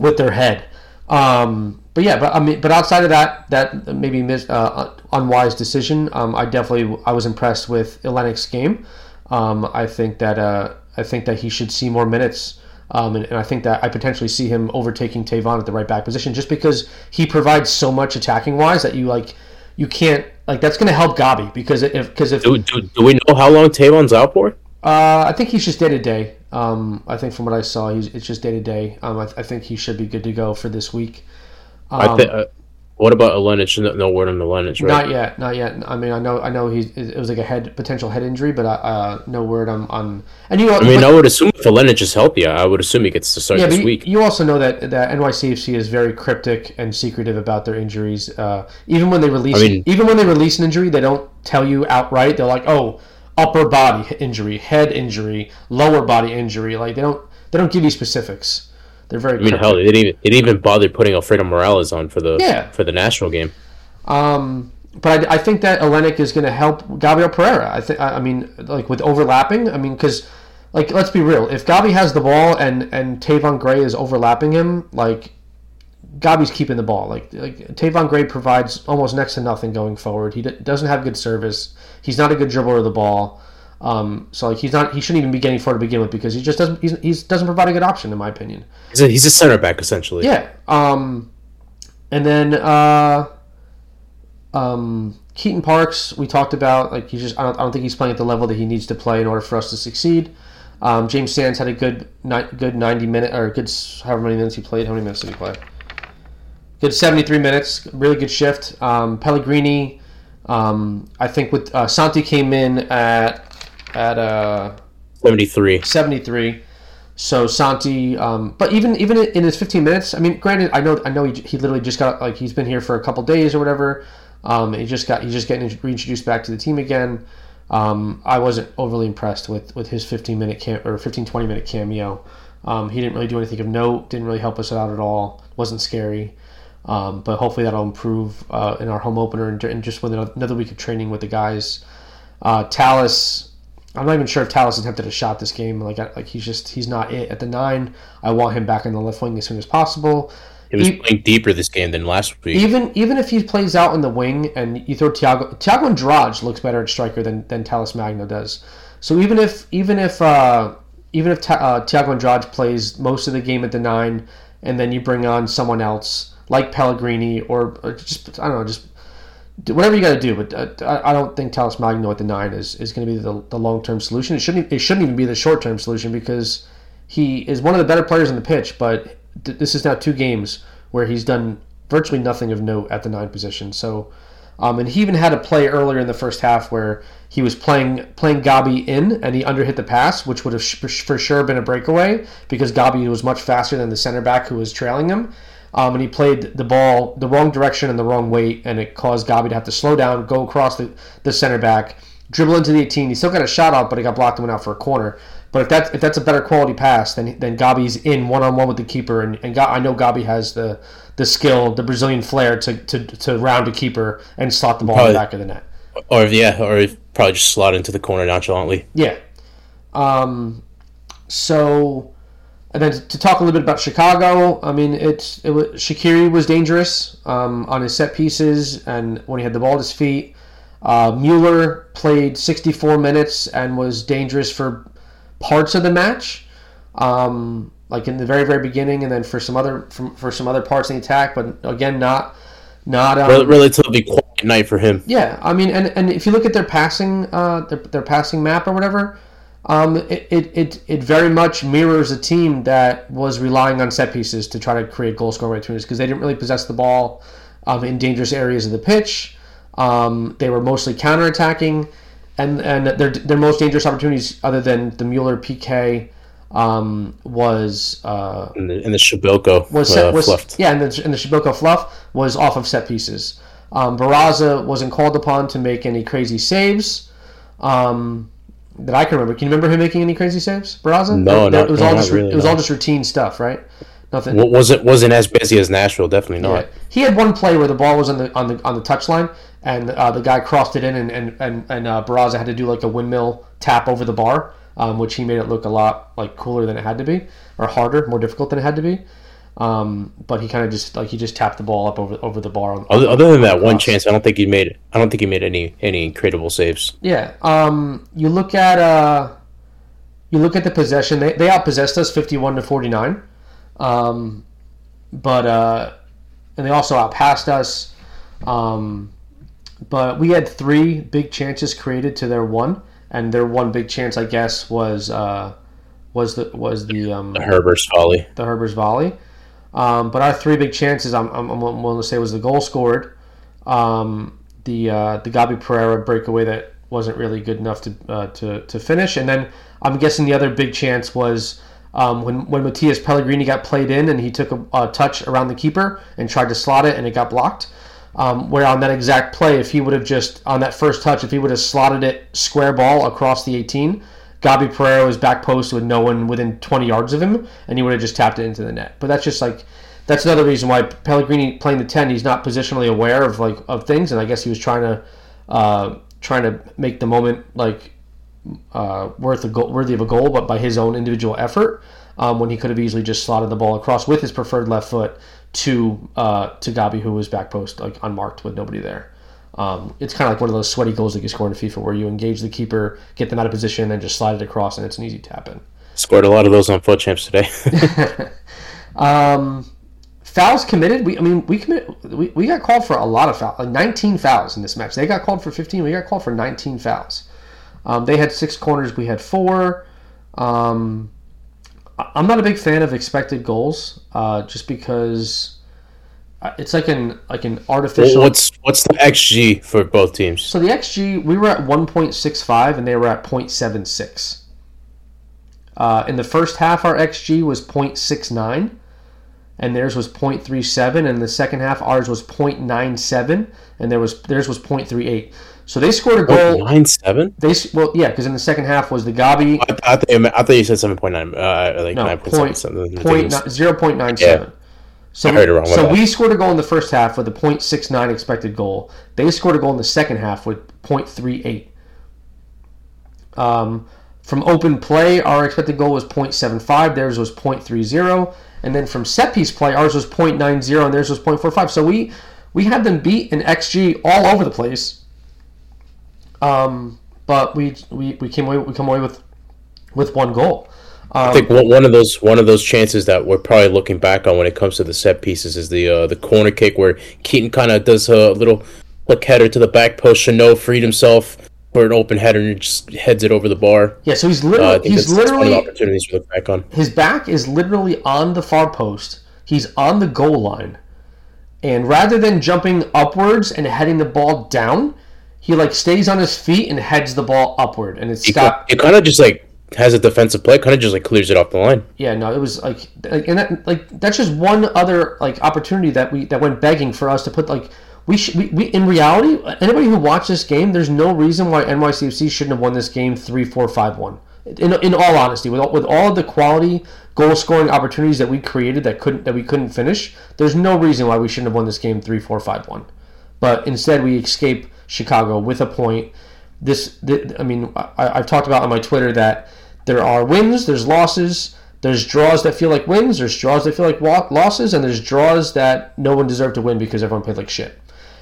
Speaker 1: with their head. Um, but yeah, but I mean, but outside of that, that maybe mis, uh, unwise decision, um, I definitely I was impressed with Hellenics' game. Um, I think that uh, I think that he should see more minutes. Um, and, and, I think that I potentially see him overtaking Tayvon at the right back position just because he provides so much attacking wise that you like you can't like that's going to help Gabi because if because if
Speaker 2: do, do, do, we know how long Tayvon's out for?
Speaker 1: Uh, I think he's just day to day. Um, I think from what I saw, he's it's just day to day. Um, I, I, think he should be good to go for this week.
Speaker 2: I think um, uh, what about Alenich? No, no word on Alenich, right?
Speaker 1: Not yet, not yet. I mean, I know, I know he's it was like a head potential head injury, but uh, uh no word on on.
Speaker 2: And you, I mean, I would assume if Alenich is healthy, I would assume he gets to start yeah, this week.
Speaker 1: You also know that that NYCFC is very cryptic and secretive about their injuries. Uh, even when they release, I mean, even when they release an injury, they don't tell you outright. They're like, oh, upper body injury, head injury, lower body injury. Like they don't they don't give you specifics. They're very.
Speaker 2: I mean, hell, they didn't even they didn't even bother putting Alfredo Morales on for the yeah. for the national game.
Speaker 1: Um, but I, I think that Olenek is going to help Gabriel Pereira. I think. I I mean, like with overlapping. I mean, because like let's be real. If Gabi has the ball and and Tayvon Gray is overlapping him, like Gabi's keeping the ball. Like like Tayvon Gray provides almost next to nothing going forward. He d- doesn't have good service. He's not a good dribbler of the ball. Um, so like he's not he shouldn't even be getting far to begin with because he just doesn't he's, he's doesn't provide a good option in my opinion.
Speaker 2: He's a, he's a center back essentially.
Speaker 1: Yeah. Um, and then uh, um, Keaton Parks, we talked about like he just I don't, I don't think he's playing at the level that he needs to play in order for us to succeed. Um, James Sands had a good ni- good ninety minute or good however many minutes he played. How many minutes did he play? Good seventy three minutes. Really good shift. Um, Pellegrini, um, I think with uh, Santi came in at at uh,
Speaker 2: seventy three.
Speaker 1: 73. So Santi, um, but even even in his 15 minutes, I mean, granted, I know I know he, he literally just got like he's been here for a couple days or whatever. Um, he just got he's just getting reintroduced back to the team again. Um, I wasn't overly impressed with with his 15 minute cam or 15 20 minute cameo. Um, he didn't really do anything of note. Didn't really help us out at all. wasn't scary. Um, but hopefully that'll improve uh, in our home opener and, and just with another week of training with the guys. Uh, Talles, I'm not even sure if Talles attempted a shot this game. Like, like he's just he's not it at the nine. I want him back in the left wing as soon as possible.
Speaker 2: He was
Speaker 1: E-
Speaker 2: playing deeper this game than last week.
Speaker 1: Even even if he plays out in the wing and you throw Thiago Thiago Andrade looks better at striker than than Talles Magno does. So even if even if uh, even if Ta- uh, Thiago Andrade plays most of the game at the nine, and then you bring on someone else like Pellegrini or, or just I don't know just whatever you got to do. But uh, I, don't think Talles Magno at the nine is, is going to be the, the long term solution. It shouldn't it shouldn't even be the short term solution because he is one of the better players on the pitch. But th- this is now two games where he's done virtually nothing of note at the nine position. So. Um, and he even had a play earlier in the first half where he was playing playing Gabi in and he underhit the pass, which would have sh- for sure been a breakaway because Gabi was much faster than the center back who was trailing him. Um, and he played the ball the wrong direction and the wrong weight, and it caused Gabi to have to slow down, go across the, the center back, dribble into the 18. He still got a shot out, but it got blocked and went out for a corner. But if that's if that's a better quality pass, then then Gabi's in one on one with the keeper, and, and I know Gabi has the the skill, the Brazilian flair to, to, to round a keeper and slot the ball in the back of the net.
Speaker 2: or yeah, or probably just slot into the corner nonchalantly.
Speaker 1: Yeah. Um, so, and then to talk a little bit about Chicago, I mean, it's it was, Shaqiri was dangerous um, on his set pieces and when he had the ball at his feet. Uh, Mueller played 64 minutes and was dangerous for parts of the match, um, like in the very very beginning, and then for some other for, for some other parts in the attack. But again, not not um,
Speaker 2: Rel- Relatively quiet night for him.
Speaker 1: yeah, I mean, and, and if you look at their passing, uh, their, their passing map or whatever, um, it, it, it, it very much mirrors a team that was relying on set pieces to try to create goal scoring opportunities because they didn't really possess the ball um, in dangerous areas of the pitch. Um, they were mostly counterattacking, and and their their most dangerous opportunities, other than the Mueller PK, um, was uh,
Speaker 2: And the, and the Przybyłko
Speaker 1: was,
Speaker 2: uh,
Speaker 1: set, was
Speaker 2: fluffed.
Speaker 1: yeah, and the, and the Przybyłko fluff was off of set pieces. Um, Barraza wasn't called upon to make any crazy saves um, that I can remember. Can you remember him making any crazy saves, Barraza?
Speaker 2: No,
Speaker 1: That-
Speaker 2: no,
Speaker 1: it was
Speaker 2: no,
Speaker 1: all just
Speaker 2: really,
Speaker 1: it was all just routine stuff, right? Nothing.
Speaker 2: Wa- wasn't wasn't as busy as Nashville. Definitely not.
Speaker 1: Yeah. He had one play where the ball was on the on the on the touchline, and uh, the guy crossed it in, and and and, and uh, Barraza had to do like a windmill tap over the bar, um, which he made it look a lot like cooler than it had to be, or harder, more difficult than it had to be. Um, but he kind of just like he just tapped the ball up over over the bar.
Speaker 2: Other, other than that one chance, I don't think he made. I don't think he made any any incredible saves.
Speaker 1: Yeah. Um, you look at uh, you look at the possession. They they outpossessed us fifty one to forty nine, um, but uh, and they also outpassed us. Um, but we had three big chances created to their one, and their one big chance, I guess, was uh, was the was the um,
Speaker 2: the Herbers' volley.
Speaker 1: the Herbers' volley. Um, but our three big chances, I'm, I'm, I'm willing to say, was the goal scored, um, the uh, the Gabi Pereira breakaway that wasn't really good enough to uh, to, to finish, and then I'm guessing the other big chance was um, when when Matias Pellegrini got played in and he took a, a touch around the keeper and tried to slot it and it got blocked. Um, where on that exact play, if he would have just on that first touch, if he would have slotted it square ball across the 18, Gabi Pereira was back post with no one within 20 yards of him, and he would have just tapped it into the net. But that's just like that's another reason why Pellegrini playing the ten. He's not positionally aware of like of things, and I guess he was trying to uh, trying to make the moment like uh, worth a goal, worthy of a goal, but by his own individual effort. Um, when he could have easily just slotted the ball across with his preferred left foot to uh, to Gabi, who was back post like unmarked with nobody there. Um, it's kind of like one of those sweaty goals that you score in FIFA where you engage the keeper, get them out of position, and then just slide it across, and it's an easy tap in.
Speaker 2: Scored a lot of those on FUT Champs today. [laughs] [laughs]
Speaker 1: um, fouls committed. We, I mean, we commit. We, we got called for a lot of fouls, like 19 fouls in this match. They got called for 15. We got called for 19 fouls. Um, they had six corners. We had four. Um, I'm not a big fan of expected goals, uh, just because it's like an like an artificial.
Speaker 2: Well, what's what's the xG for both teams?
Speaker 1: So the xG we were at 1.65 and they were at 0.76. Uh, in the first half, our xG was 0.69, and theirs was 0.37. And the second half, ours was 0.97, and there was theirs was 0.38. So they scored a goal.
Speaker 2: Nine seven.
Speaker 1: They well, yeah, because in the second half was the Gabi.
Speaker 2: I, I, thought, I thought you said seven point nine. Uh, like
Speaker 1: No,
Speaker 2: nine
Speaker 1: point,
Speaker 2: something.
Speaker 1: point nine- 0.97. So,
Speaker 2: I heard it wrong,
Speaker 1: so we scored a goal in the first half with a .69 expected goal. They scored a goal in the second half with .38. Um, from open play, our expected goal was .75. Theirs was .30. And then from set piece play, ours was .90 and theirs was .45. So we we had them beat in xG all over the place. Um, but we, we we came away we come away with with one goal.
Speaker 2: I think one of those one of those chances that we're probably looking back on when it comes to the set pieces is the uh, the corner kick where Keaton kind of does a little flick header to the back post. Chanot freed himself for an open header and just heads it over the bar.
Speaker 1: Yeah, so he's
Speaker 2: Uh,
Speaker 1: literally
Speaker 2: think
Speaker 1: he's
Speaker 2: that's, that's one of the
Speaker 1: literally
Speaker 2: opportunities to look back on.
Speaker 1: his back is literally on the far post. He's on the goal line. And rather than jumping upwards and heading the ball down, he like stays on his feet and heads the ball upward. And it's
Speaker 2: It,
Speaker 1: got
Speaker 2: it kind of just like has a defensive play, kind of just like clears it off the line.
Speaker 1: yeah, no, it was like like- and that, like that's just one other like opportunity that we that went begging for us to put like we should we, we in reality anybody who watched this game there's no reason why NYCFC shouldn't have won this game 3-4-5-1. In, in all honesty, with all, with all the quality goal scoring opportunities that we created that couldn't that we couldn't finish, there's no reason why we shouldn't have won this game 3-4-5-1. But instead, we escape Chicago with a point. This, th I mean, I, I've talked about on my Twitter that there are wins, there's losses, there's draws that feel like wins, there's draws that feel like losses, and there's draws that no one deserved to win because everyone played like shit.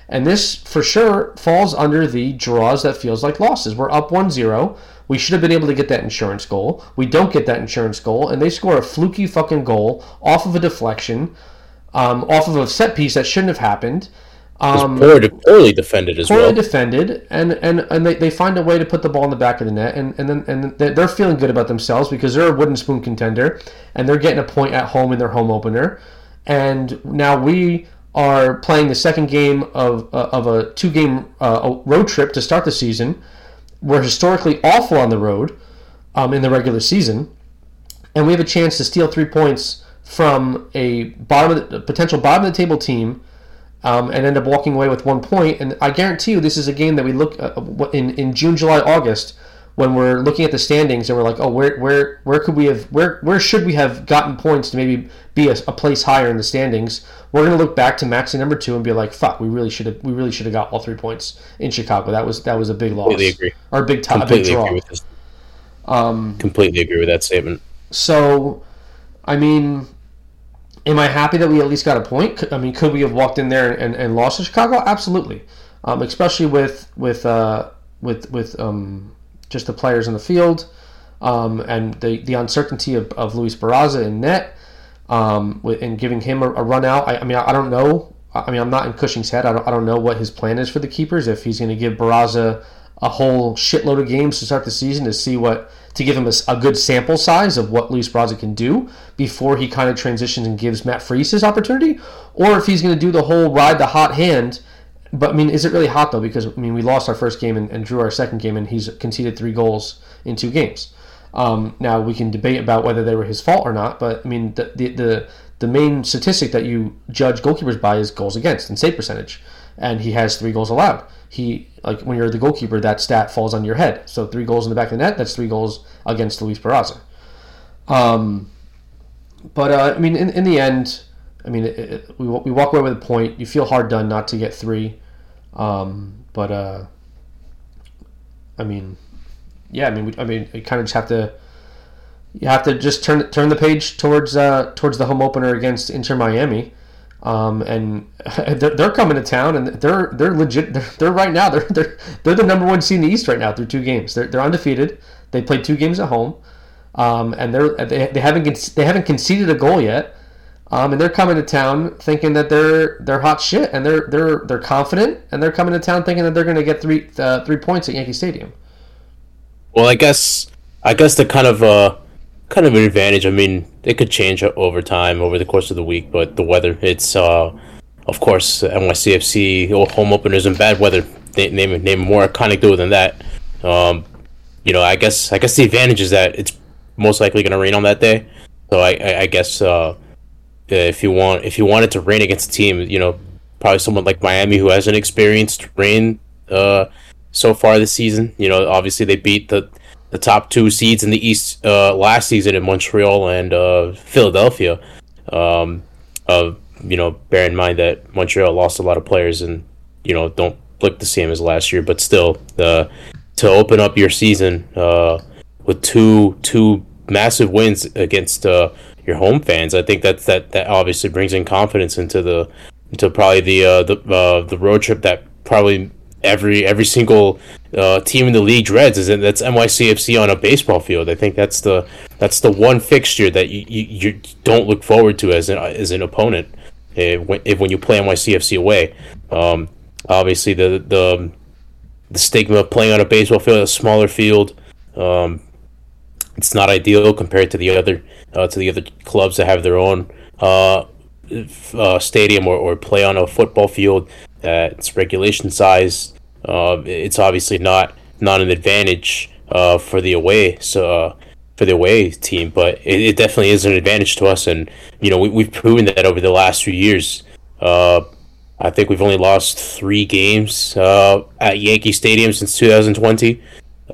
Speaker 1: And this, for sure, falls under the draws that feels like losses. We're up 1 0. We should have been able to get that insurance goal. We don't get that insurance goal, and they score a fluky fucking goal off of a deflection, um, off of a set piece that shouldn't have happened. Um,
Speaker 2: Poor, poorly defended as
Speaker 1: poorly
Speaker 2: well.
Speaker 1: defended, and and, and they, they find a way to put the ball in the back of the net, and, and then and they're they're feeling good about themselves because they're a wooden spoon contender, and they're getting a point at home in their home opener, and now we are playing the second game of uh, of a two game uh, road trip to start the season. We're historically awful on the road um, in the regular season, and we have a chance to steal three points from a bottom of the, a potential bottom of the table team um, and end up walking away with one point. And I guarantee you, this is a game that we look uh, in in June, July, August when we're looking at the standings and we're like, oh, where where where could we have where where should we have gotten points to maybe be a, a place higher in the standings? We're gonna look back to matching number two and be like, fuck, we really should have we really should have got all three points in Chicago. That was that was a big loss.
Speaker 2: Completely agree.
Speaker 1: Or a big tie, a big draw.
Speaker 2: agree with this. Completely agree with that statement.
Speaker 1: So, I mean, am I happy that we at least got a point? I mean, could we have walked in there and, and lost to Chicago? Absolutely, um, especially with with uh, with with um, just the players in the field um, and the the uncertainty of, of Luis Barraza in net um, with, and giving him a, a run out. I, I mean, I, I don't know. I mean, I'm not in Cushing's head. I don't, I don't know what his plan is for the keepers. If he's going to give Barraza a whole shitload of games to start the season to see what to give him a good sample size of what Luis Barraza can do before he kind of transitions and gives Matt Freese his opportunity, or if he's going to do the whole ride the hot hand. But I mean, is it really hot though? Because I mean, we lost our first game and, and drew our second game, and he's conceded three goals in two games. Um, now we can debate about whether they were his fault or not, but I mean, the the the, the main statistic that you judge goalkeepers by is goals against and save percentage, and he has three goals allowed. He like when you're the goalkeeper, that stat falls on your head. So three goals in the back of the net, that's three goals against Luis Barraza. Um, but uh, I mean, in, in the end, I mean, it, it, we we walk away with a point. You feel hard done not to get three, um, but uh, I mean, yeah, I mean, we, I mean, you kind of just have to you have to just turn turn the page towards uh, towards the home opener against Inter Miami. Um, and [laughs] they're, they're, coming to town, and they're they're legit. [laughs] They're, they're, right now. They're, they're they're the number one seed in the East right now through two games. They're, they're undefeated. They played two games at home, um, and they're they, they haven't they haven't conceded a goal yet. Um, and they're coming to town thinking that they're they're hot shit, and they're they're they're confident, and they're coming to town thinking that they're going to get three uh, three points at Yankee Stadium.
Speaker 2: Well, I guess I guess the kind of uh, kind of an advantage. I mean, it could change over time over the course of the week, but the weather, it's uh, of course NYCFC home openers in bad weather. They, name name more iconic duo than that. Um, you know, I guess I guess the advantage is that it's most likely going to rain on that day. So I, I, I guess uh, if you want if you wanted to rain against a team, you know, probably someone like Miami who hasn't experienced rain uh, so far this season. You know, obviously they beat the the top two seeds in the East uh, last season in Montreal and uh, Philadelphia. Um, uh, you know, bear in mind that Montreal lost a lot of players and you know don't look the same as last year, but still, to open up your season uh, with two two massive wins against uh, your home fans, I think that that that obviously brings in confidence into the into probably the uh, the the road trip that probably every every single uh, team in the league dreads is that that's NYCFC on a baseball field. I think that's the that's the one fixture that you, you, you don't look forward to as an as an opponent if, eh, if when you play NYCFC away. Um, obviously, the the the stigma of playing on a baseball field, a smaller field, um, it's not ideal compared to the other uh, to the other clubs that have their own uh, uh, stadium or, or play on a football field that it's regulation size. Uh, it's obviously not not an advantage uh, for the away so uh, for the away team, but it, it, definitely is an advantage to us. And you know we, we've proven that over the last few years. Uh, I think we've only lost three games uh, at Yankee Stadium since 2020.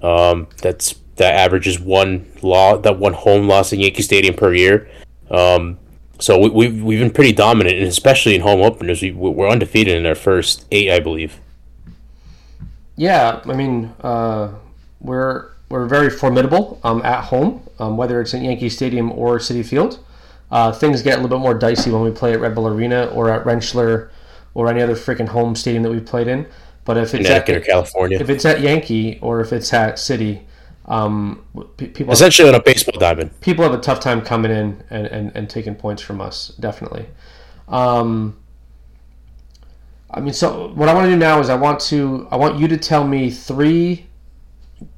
Speaker 2: Um, that's that averages one law that one home loss in Yankee Stadium per year. Um, so we, we've we've been pretty dominant, and especially in home openers, we we're undefeated in our first eight, I believe.
Speaker 1: Yeah, I mean, uh, we're we're very formidable um, at home, um, whether it's in Yankee Stadium or Citi Field. Uh, things get a little bit more dicey when we play at Red Bull Arena or at Rentschler or any other freaking home stadium that we've played in. But if it's
Speaker 2: at, or California,
Speaker 1: if it's at Yankee or if it's at Citi, um,
Speaker 2: people essentially on a baseball diamond.
Speaker 1: People have a tough time coming in and, and, and taking points from us. Definitely. Um, I mean, so what I want to do now is I want to I want you to tell me three.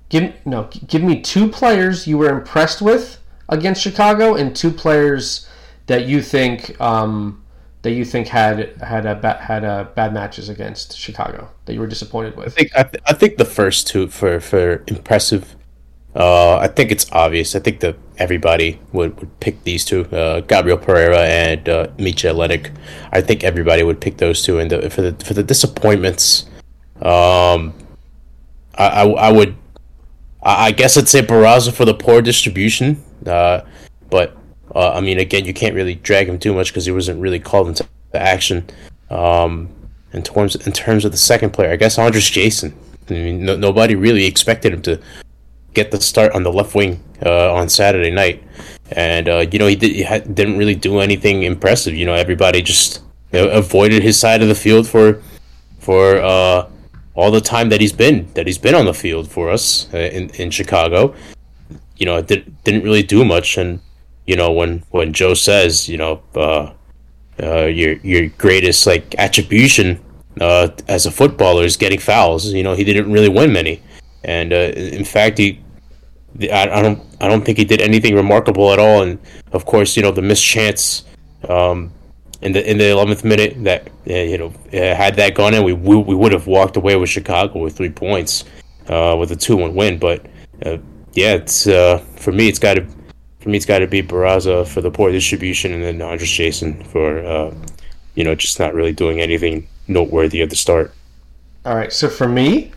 Speaker 1: Give no, give me two players you were impressed with against Chicago and two players that you think um, that you think had had a ba- had a bad matches against Chicago that you were disappointed with.
Speaker 2: I think I, th- I think the first two for for impressive uh, I think it's obvious. I think that everybody would, would pick these two, uh, Gabriel Pereira and uh, Mitja Ilenič. I think everybody would pick those two. And the, for the for the disappointments, um, I, I, I would, I, guess I'd say Barraza for the poor distribution. Uh, but uh, I mean, again, you can't really drag him too much because he wasn't really called into action. Um, in terms in terms of the second player, I guess Andres Jasson. I mean, no, nobody really expected him to get the start on the left wing uh, on Saturday night, and uh, you know he, did, he had, didn't really do anything impressive. You know, everybody just avoided his side of the field for for uh, all the time that he's been that he's been on the field for us uh, in in Chicago. You know, did, didn't really do much, and you know when when Joe says you know uh, uh, your your greatest like attribution as a footballer is getting fouls. You know, he didn't really win many. And uh, in fact, he I, I don't I don't think he did anything remarkable at all. And of course, you know the missed chance um, in the in the eleventh minute that uh, you know uh, had that gone in, we we, we would have walked away with Chicago with three points uh, with a two one win. But uh, yeah, it's uh, for me it's got to for me it's got to be Barraza for the poor distribution, and then Andres Jasson for uh, you know just not really doing anything noteworthy at the start.
Speaker 1: All right, so for me,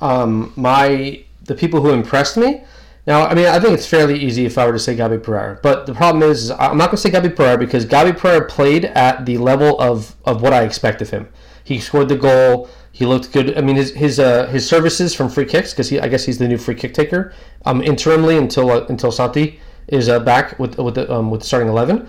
Speaker 1: um, my the people who impressed me Now, I mean, I think it's fairly easy if I were to say Gabi Pereira, but the problem is, is I'm not going to say Gabi Pereira because Gabi Pereira played at the level of, of what I expect of him. He scored the goal. He looked good. I mean, his his uh, his services from free kicks because he I guess he's the new free kick taker. Um, interimly until uh, until Santi is uh, back with with the um, with the starting eleven.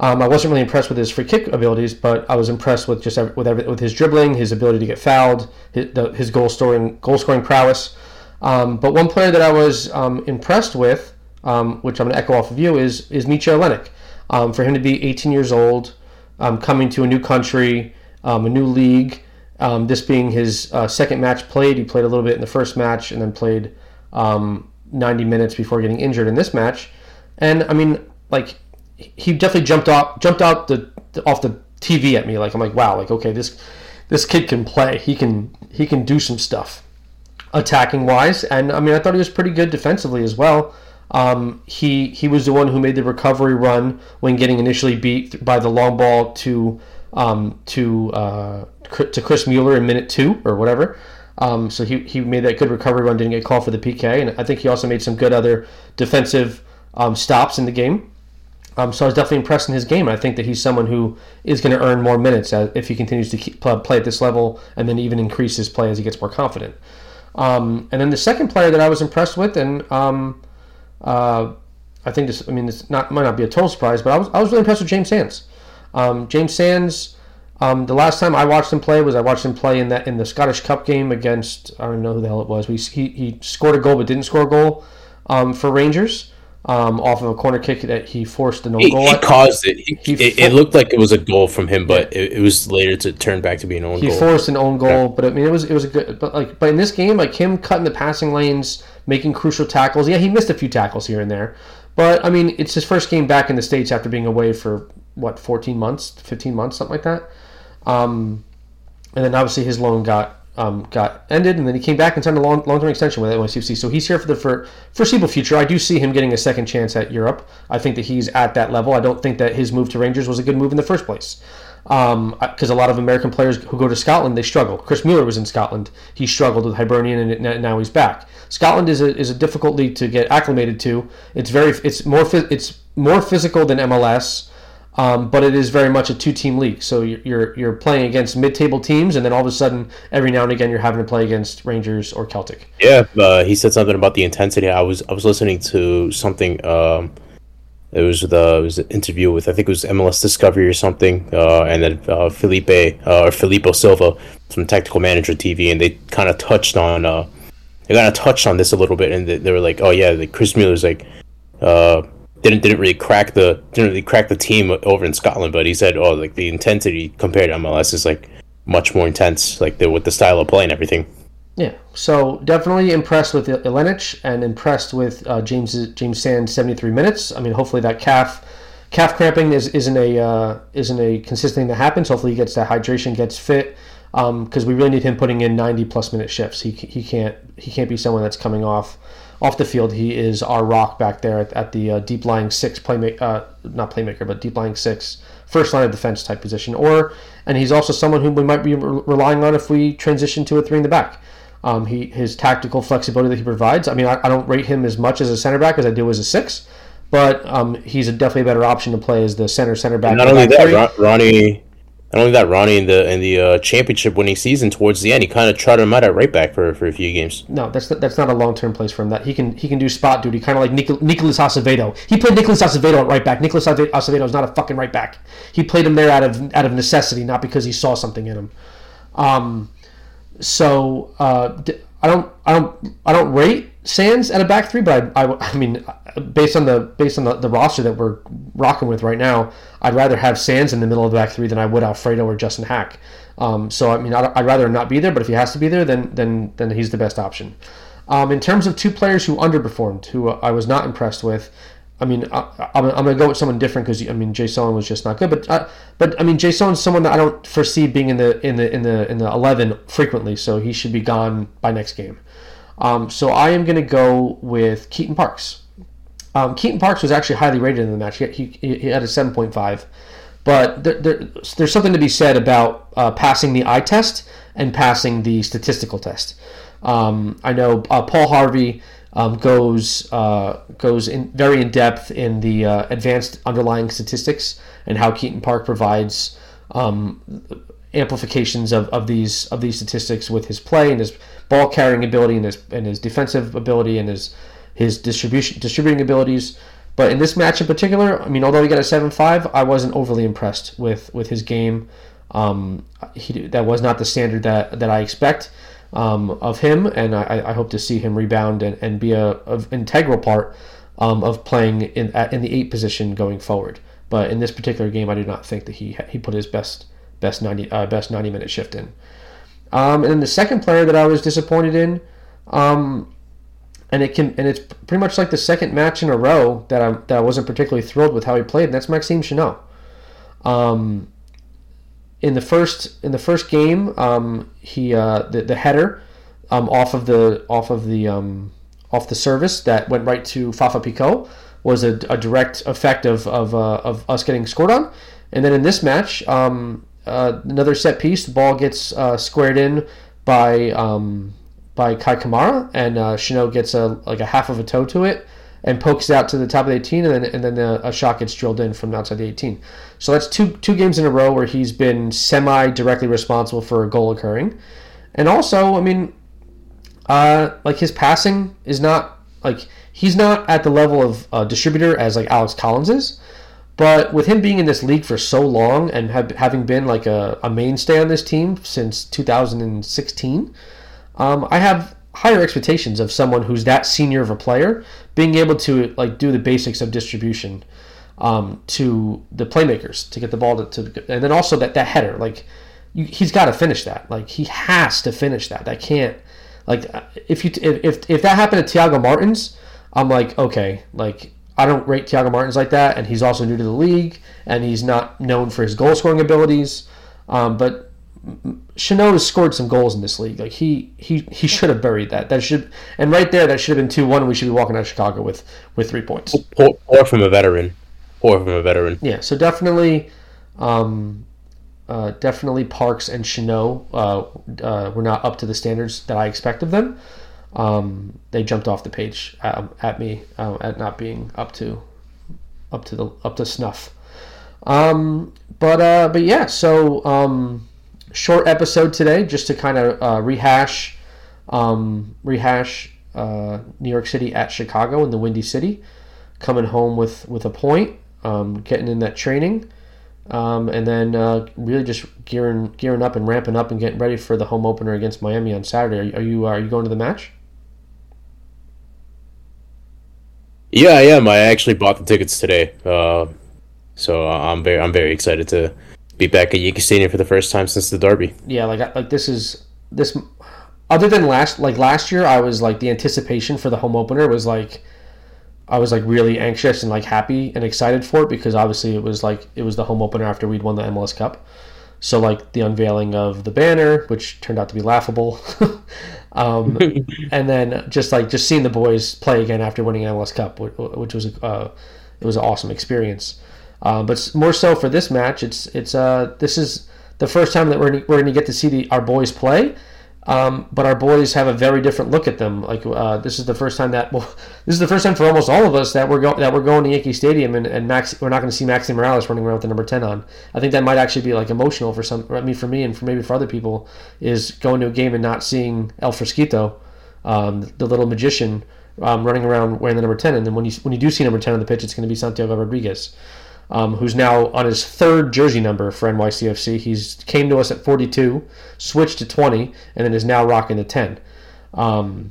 Speaker 1: Um, I wasn't really impressed with his free kick abilities, but I was impressed with just every, with every, with his dribbling, his ability to get fouled, his, the, his goal scoring goal scoring prowess. Um, but one player that I was um, impressed with, um, which I'm going to echo off of you, is is Mitja Ilenič. Um, for him to be 18 years old, um, coming to a new country, a new league, this being his uh, second match played. He played a little bit in the first match and then played 90 minutes before getting injured in this match. And I mean, like he definitely jumped off jumped out the, the, off the TV at me. Like I'm like, wow, like okay, this this kid can play. He can he can do some stuff attacking wise, and I mean, I thought he was pretty good defensively as well. Um, he he was the one who made the recovery run when getting initially beat by the long ball to um, to uh, to Chris Mueller in minute two or whatever. Um, so he, he made that good recovery run, didn't get called for the PK, and I think he also made some good other defensive um, stops in the game. Um, so I was definitely impressed in his game. I think that he's someone who is going to earn more minutes if he continues to keep, play at this level and then even increase his play as he gets more confident. Um, and then the second player that I was impressed with, and um, uh, I think this, I mean, this not might not be a total surprise, but I was, I was really impressed with James Sands. Um, James Sands, um, the last time I watched him play was I watched him play in that in the Scottish Cup game against I don't know who the hell it was. We, he, he scored a goal but didn't score a goal um, for Rangers um, off of a corner kick that he forced an own
Speaker 2: he,
Speaker 1: goal.
Speaker 2: He caused it. He, he it, it, looked like it was a goal from him, but it, it, was later to turn back to be an own
Speaker 1: he
Speaker 2: goal.
Speaker 1: He forced an own goal, but I mean, it was it was a good. But like, but in this game, like him cutting the passing lanes, making crucial tackles. Yeah, he missed a few tackles here and there, but I mean, it's his first game back in the states after being away for what 14 months, 15 months, something like that. Um, and then obviously his loan got um, got ended, and then he came back and signed a long long term extension with NYCFC. So he's here for the for, foreseeable future. I do see him getting a second chance at Europe. I think that he's at that level. I don't think that his move to Rangers was a good move in the first place. Because um, a lot of American players who go to Scotland, they struggle. Chris Mueller was in Scotland. He struggled with Hibernian, and now he's back. Scotland is a, is a difficult league to get acclimated to. It's very it's more it's more physical than MLS. Um, but it is very much a two-team league. So you're you're playing against mid-table teams, and then all of a sudden, every now and again, you're having to play against Rangers or Celtic.
Speaker 2: Yeah, uh, he said something about the intensity. I was I was listening to something. Um, it was the it was an interview with I think it was MLS Discovery or something, uh, and then uh, Felipe uh, or Filippo Silva from Tactical Manager TV, and they kind of touched on uh, they kind of touched on this a little bit, and they, they were like, oh yeah, like Chris Mueller's like. Didn't didn't really crack the didn't really crack the team over in Scotland, but he said, "Oh, like the intensity compared to MLS is like much more intense, like the with the style of play and everything."
Speaker 1: Yeah, so definitely impressed with Ilenič and impressed with uh, James James Sand seventy three minutes. I mean, hopefully that calf calf cramping is, isn't a uh, isn't a consistent thing that happens. Hopefully he gets that hydration, gets fit, because um, we really need him putting in ninety plus minute shifts. He, he can't he can't be someone that's coming off off the field, he is our rock back there at, at the uh, deep lying six playmaker, uh, not playmaker, but deep lying six, first line of defense type position. Or and he's also someone who we might be re- relying on if we transition to a three in the back. Um, he his tactical flexibility that he provides. I mean, I, I, don't rate him as much as a center back as I do as a six, but um, he's a definitely a better option to play as the center center back.
Speaker 2: And not only that, three. Ronny not only that, Ronny in the in the uh, championship winning season towards the end, he kind of trotted him out at right back for, for a few games.
Speaker 1: No, that's not, that's not a long term place for him. That he can he can do spot duty, kind of like Nic- Acevedo. He played Nicolas Acevedo at right back. Nicolas Acevedo is not a fucking right back. He played him there out of out of necessity, not because he saw something in him. Um, so uh, I don't I don't I don't rate Sands at a back three, but I, I, I mean based on the based on the, the roster that we're rocking with right now, I'd rather have Sands in the middle of the back three than I would Alfredo or Justin Haak. Um, so I mean, I'd, I'd, rather not be there, but if he has to be there, then then then he's the best option. Um, in terms of two players who underperformed, who I was not impressed with, I mean, I, am going to go with someone different because I mean, Jasson was just not good. But uh, but I mean, Jasson's someone that I don't foresee being in the in the in the in the 11 frequently, so he should be gone by next game. Um, so I am going to go with Keaton Parks. Um, Keaton Parks was actually highly rated in the match. He, he, he had a 7.5. But there, there, there's something to be said about uh, passing the eye test and passing the statistical test. Um, I know uh, Paul Harvey um, goes uh, goes in very in depth in the uh, advanced underlying statistics and how Keaton Park provides um, amplifications of, of these of these statistics with his play and his ball carrying ability and his and his defensive ability and his his distribution distributing abilities. But in this match in particular, I mean, although he got a seven five, I wasn't overly impressed with with his game. Um, he, that was not the standard that that I expect um, of him, and I, I hope to see him rebound and, and be a, a integral part um, of playing in in the eight position going forward. But in this particular game, I do not think that he he put his best best ninety uh, best ninety minute shift in. Um, and then the second player that I was disappointed in, um, and it can and it's pretty much like the second match in a row that I that I wasn't particularly thrilled with how he played, and that's Maxime Chanot. Um, in the first in the first game, um, he uh, the, the header um, off of the off of the um, off the service that went right to Fafa Picault was a, a direct effect of of, uh, of us getting scored on. And then in this match, um, uh, another set piece, the ball gets uh, squared in by um, by Kei Kamara, and uh, Chanot gets a like a half of a toe to it and pokes it out to the top of the 18, and then and then a, a shot gets drilled in from outside the 18. So that's two two games in a row where he's been semi directly responsible for a goal occurring, and also, I mean, uh, like his passing is not like he's not at the level of uh, distributor as like Alex Callens is. But with him being in this league for so long and have, having been like a, a mainstay on this team since 2016, um, I have higher expectations of someone who's that senior of a player being able to like do the basics of distribution um, to the playmakers to get the ball to, to and then also that that header like you, he's got to finish that. Like he has to finish that. That can't like if you if if that happened to Thiago Martins I'm like okay like I don't rate Thiago Martins like that and he's also new to the league and he's not known for his goal scoring abilities. Um, but Chanot has scored some goals in this league. Like he he he should have buried that. That should and right there that should have been two one. We should be walking out of Chicago with with three points.
Speaker 2: Or, or from a veteran, or from a veteran.
Speaker 1: Yeah. So definitely, um, uh, definitely Parks and Chanot uh, uh, were not up to the standards that I expect of them. Um, they jumped off the page at, at me uh, at not being up to up to the up to snuff. Um, but uh, but yeah. So. Um, short episode today, just to kind of uh, rehash, um, rehash uh, New York City at Chicago in the Windy City, coming home with with a point, um, getting in that training, um, and then uh, really just gearing gearing up and ramping up and getting ready for the home opener against Miami on Saturday. Are, you are you going to the match?
Speaker 2: Yeah, I am. I actually bought the tickets today, uh, so I'm very I'm very excited to be back at Yankee Stadium for the first time since the Derby.
Speaker 1: Yeah, like like this is this. Other than last like last year, I was like the anticipation for the home opener was like. I was like really anxious and like happy and excited for it because obviously it was like it was the home opener after we'd won the MLS Cup. So like the unveiling of the banner, which turned out to be laughable, [laughs] um, [laughs] and then just like just seeing the boys play again after winning MLS Cup, which, was uh, it was an awesome experience. Uh, but more so for this match, it's it's uh this is the first time that we're gonna, we're going to get to see the, our boys play. Um, but our boys have a very different look at them. Like uh, this is the first time that [laughs] well, this is the first time for almost all of us that we're going that we're going to Yankee Stadium and, and Max we're not going to see Maxi Moralez running around with the number ten on. I think that might actually be like emotional for some. I mean, for me and for maybe for other people, is going to a game and not seeing El Fresquito, um, the little magician, um, running around wearing the number ten. And then when you when you do see number ten on the pitch, it's going to be Santiago Rodriguez um, who's now on his third jersey number for NYCFC. He's came to us at 42, switched to 20, and then is now rocking the 10. Um,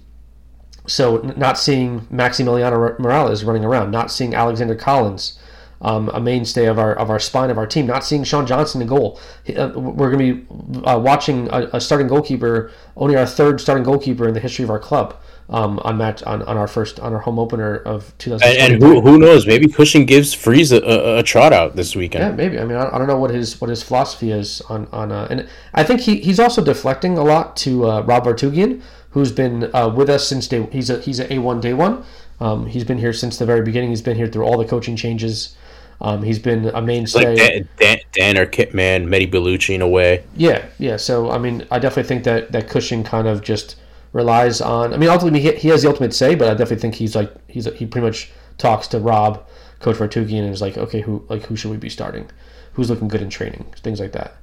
Speaker 1: so not seeing Maximiliano Moralez running around, not seeing Alexander Callens, um, a mainstay of our of our spine of our team, not seeing Sean Johnson in goal. Uh, we're going to be uh, watching a, a, starting goalkeeper, only our third starting goalkeeper in the history of our club um, on match on, on our first on our home opener of 2000.
Speaker 2: And, and, who, who knows? Maybe Cushing gives Freese a, a, a, trot out this weekend.
Speaker 1: Yeah, maybe. I mean, I, I, don't know what his what his philosophy is on on uh, and I think he, he's also deflecting a lot to uh, Rob Vartughian, who's been uh, with us since day. He's a he's a A one day one. Um, he's been here since the very beginning. He's been here through all the coaching changes. Um, he's been a mainstay.
Speaker 2: Like Dan, Dan, Dan or Kitman, Mehdi Ballouchy in a way.
Speaker 1: Yeah, yeah. So I mean, I definitely think that that Cushing kind of just relies on. I mean, ultimately he, he has the ultimate say, but I definitely think he's like he's he pretty much talks to Rob, Coach Vartughian, and is like, okay, who like who should we be starting? Who's looking good in training? Things like that.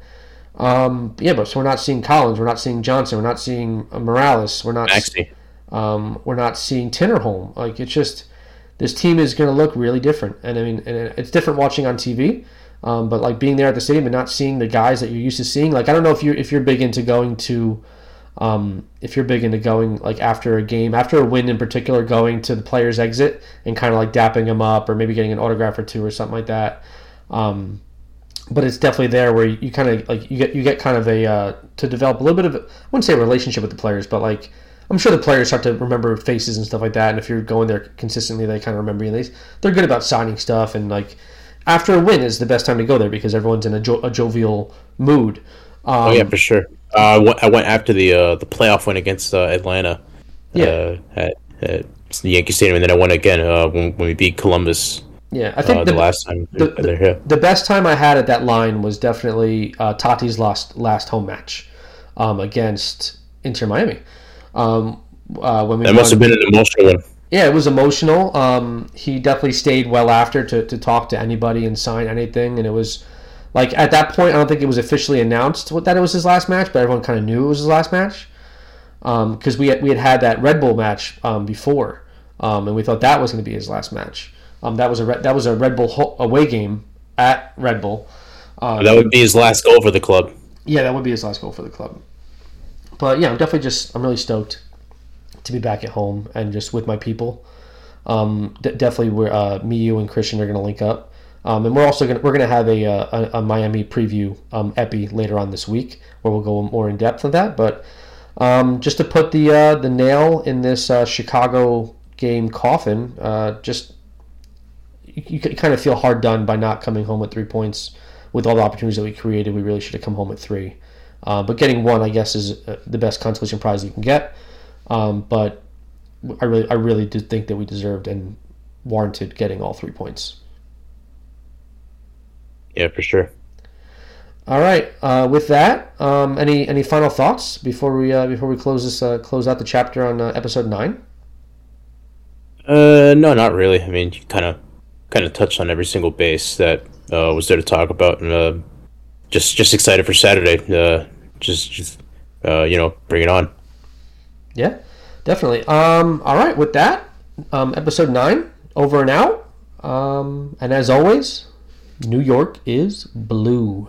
Speaker 1: Um, yeah, but so we're not seeing Callens, we're not seeing Johnson, we're not seeing uh, Moralez, we're not.
Speaker 2: Maxey.
Speaker 1: Um, we're not seeing Tinnerholm. Like it's just this team is going to look really different, and I mean, and it's different watching on TV. Um, but like being there at the stadium and not seeing the guys that you're used to seeing, like I don't know if you are if you're big into going to, um, if you're big into going like after a game, after a win in particular, going to the players' exit and kind of like dapping them up or maybe getting an autograph or two or something like that. Um, but it's definitely there where you, you kind of like you get you get kind of a uh, to develop a little bit of I wouldn't say a relationship with the players, but like I'm sure the players start to remember faces and stuff like that. And if you're going there consistently, they kind of remember you. They they're good about signing stuff and like after a win is the best time to go there because everyone's in a, jo- a jovial mood.
Speaker 2: Um, oh yeah, for sure. Uh, I, went, I went after the uh, the playoff win against uh, Atlanta. Yeah. Uh, at, at, Yankee Stadium, and then I went again uh, when, when we beat Columbus.
Speaker 1: Yeah, I think
Speaker 2: uh,
Speaker 1: the,
Speaker 2: the, last time
Speaker 1: the, the, the, best time I had at that line was definitely Tati's last last home match um, against Inter Miami. Um, uh, when we
Speaker 2: that must have been an emotional one.
Speaker 1: Yeah, it was emotional. Um, he definitely stayed well after to, to talk to anybody and sign anything, and it was like at that point, I don't think it was officially announced that it was his last match, but everyone kind of knew it was his last match because um, we had, we had had that Red Bull match um, before, um, and we thought that was going to be his last match. Um, that was a that was a Red Bull away game at Red Bull.
Speaker 2: Um, that would be his last goal for the club.
Speaker 1: Yeah, that would be his last goal for the club. But yeah, I'm definitely just I'm really stoked to be back at home and just with my people. Um, d- definitely, we're uh, me, you, and Christian are going to link up, um, and we're also going to we're going to have a, uh, a, a Miami preview um, epi later on this week where we'll go more in depth of that. But um, just to put the uh, the nail in this uh, Chicago game coffin, uh, just you, you kind of feel hard done by not coming home with three points with all the opportunities that we created. We really should have come home with three. Uh, but getting one, I guess, is uh, the best consolation prize you can get. Um, but I really, I really did think that we deserved and warranted getting all three points.
Speaker 2: Yeah, for sure.
Speaker 1: All right. Uh, with that, um, any any final thoughts before we uh, before we close this uh, close out the chapter on uh, episode nine?
Speaker 2: Uh, no, not really. I mean, you kind of kind of touched on every single base that uh, was there to talk about, and uh, just just excited for Saturday. Uh, just just uh, you know, bring it on.
Speaker 1: Yeah, definitely. Um, all right, with that, um, episode nine over and out. Um, and as always, New York is blue.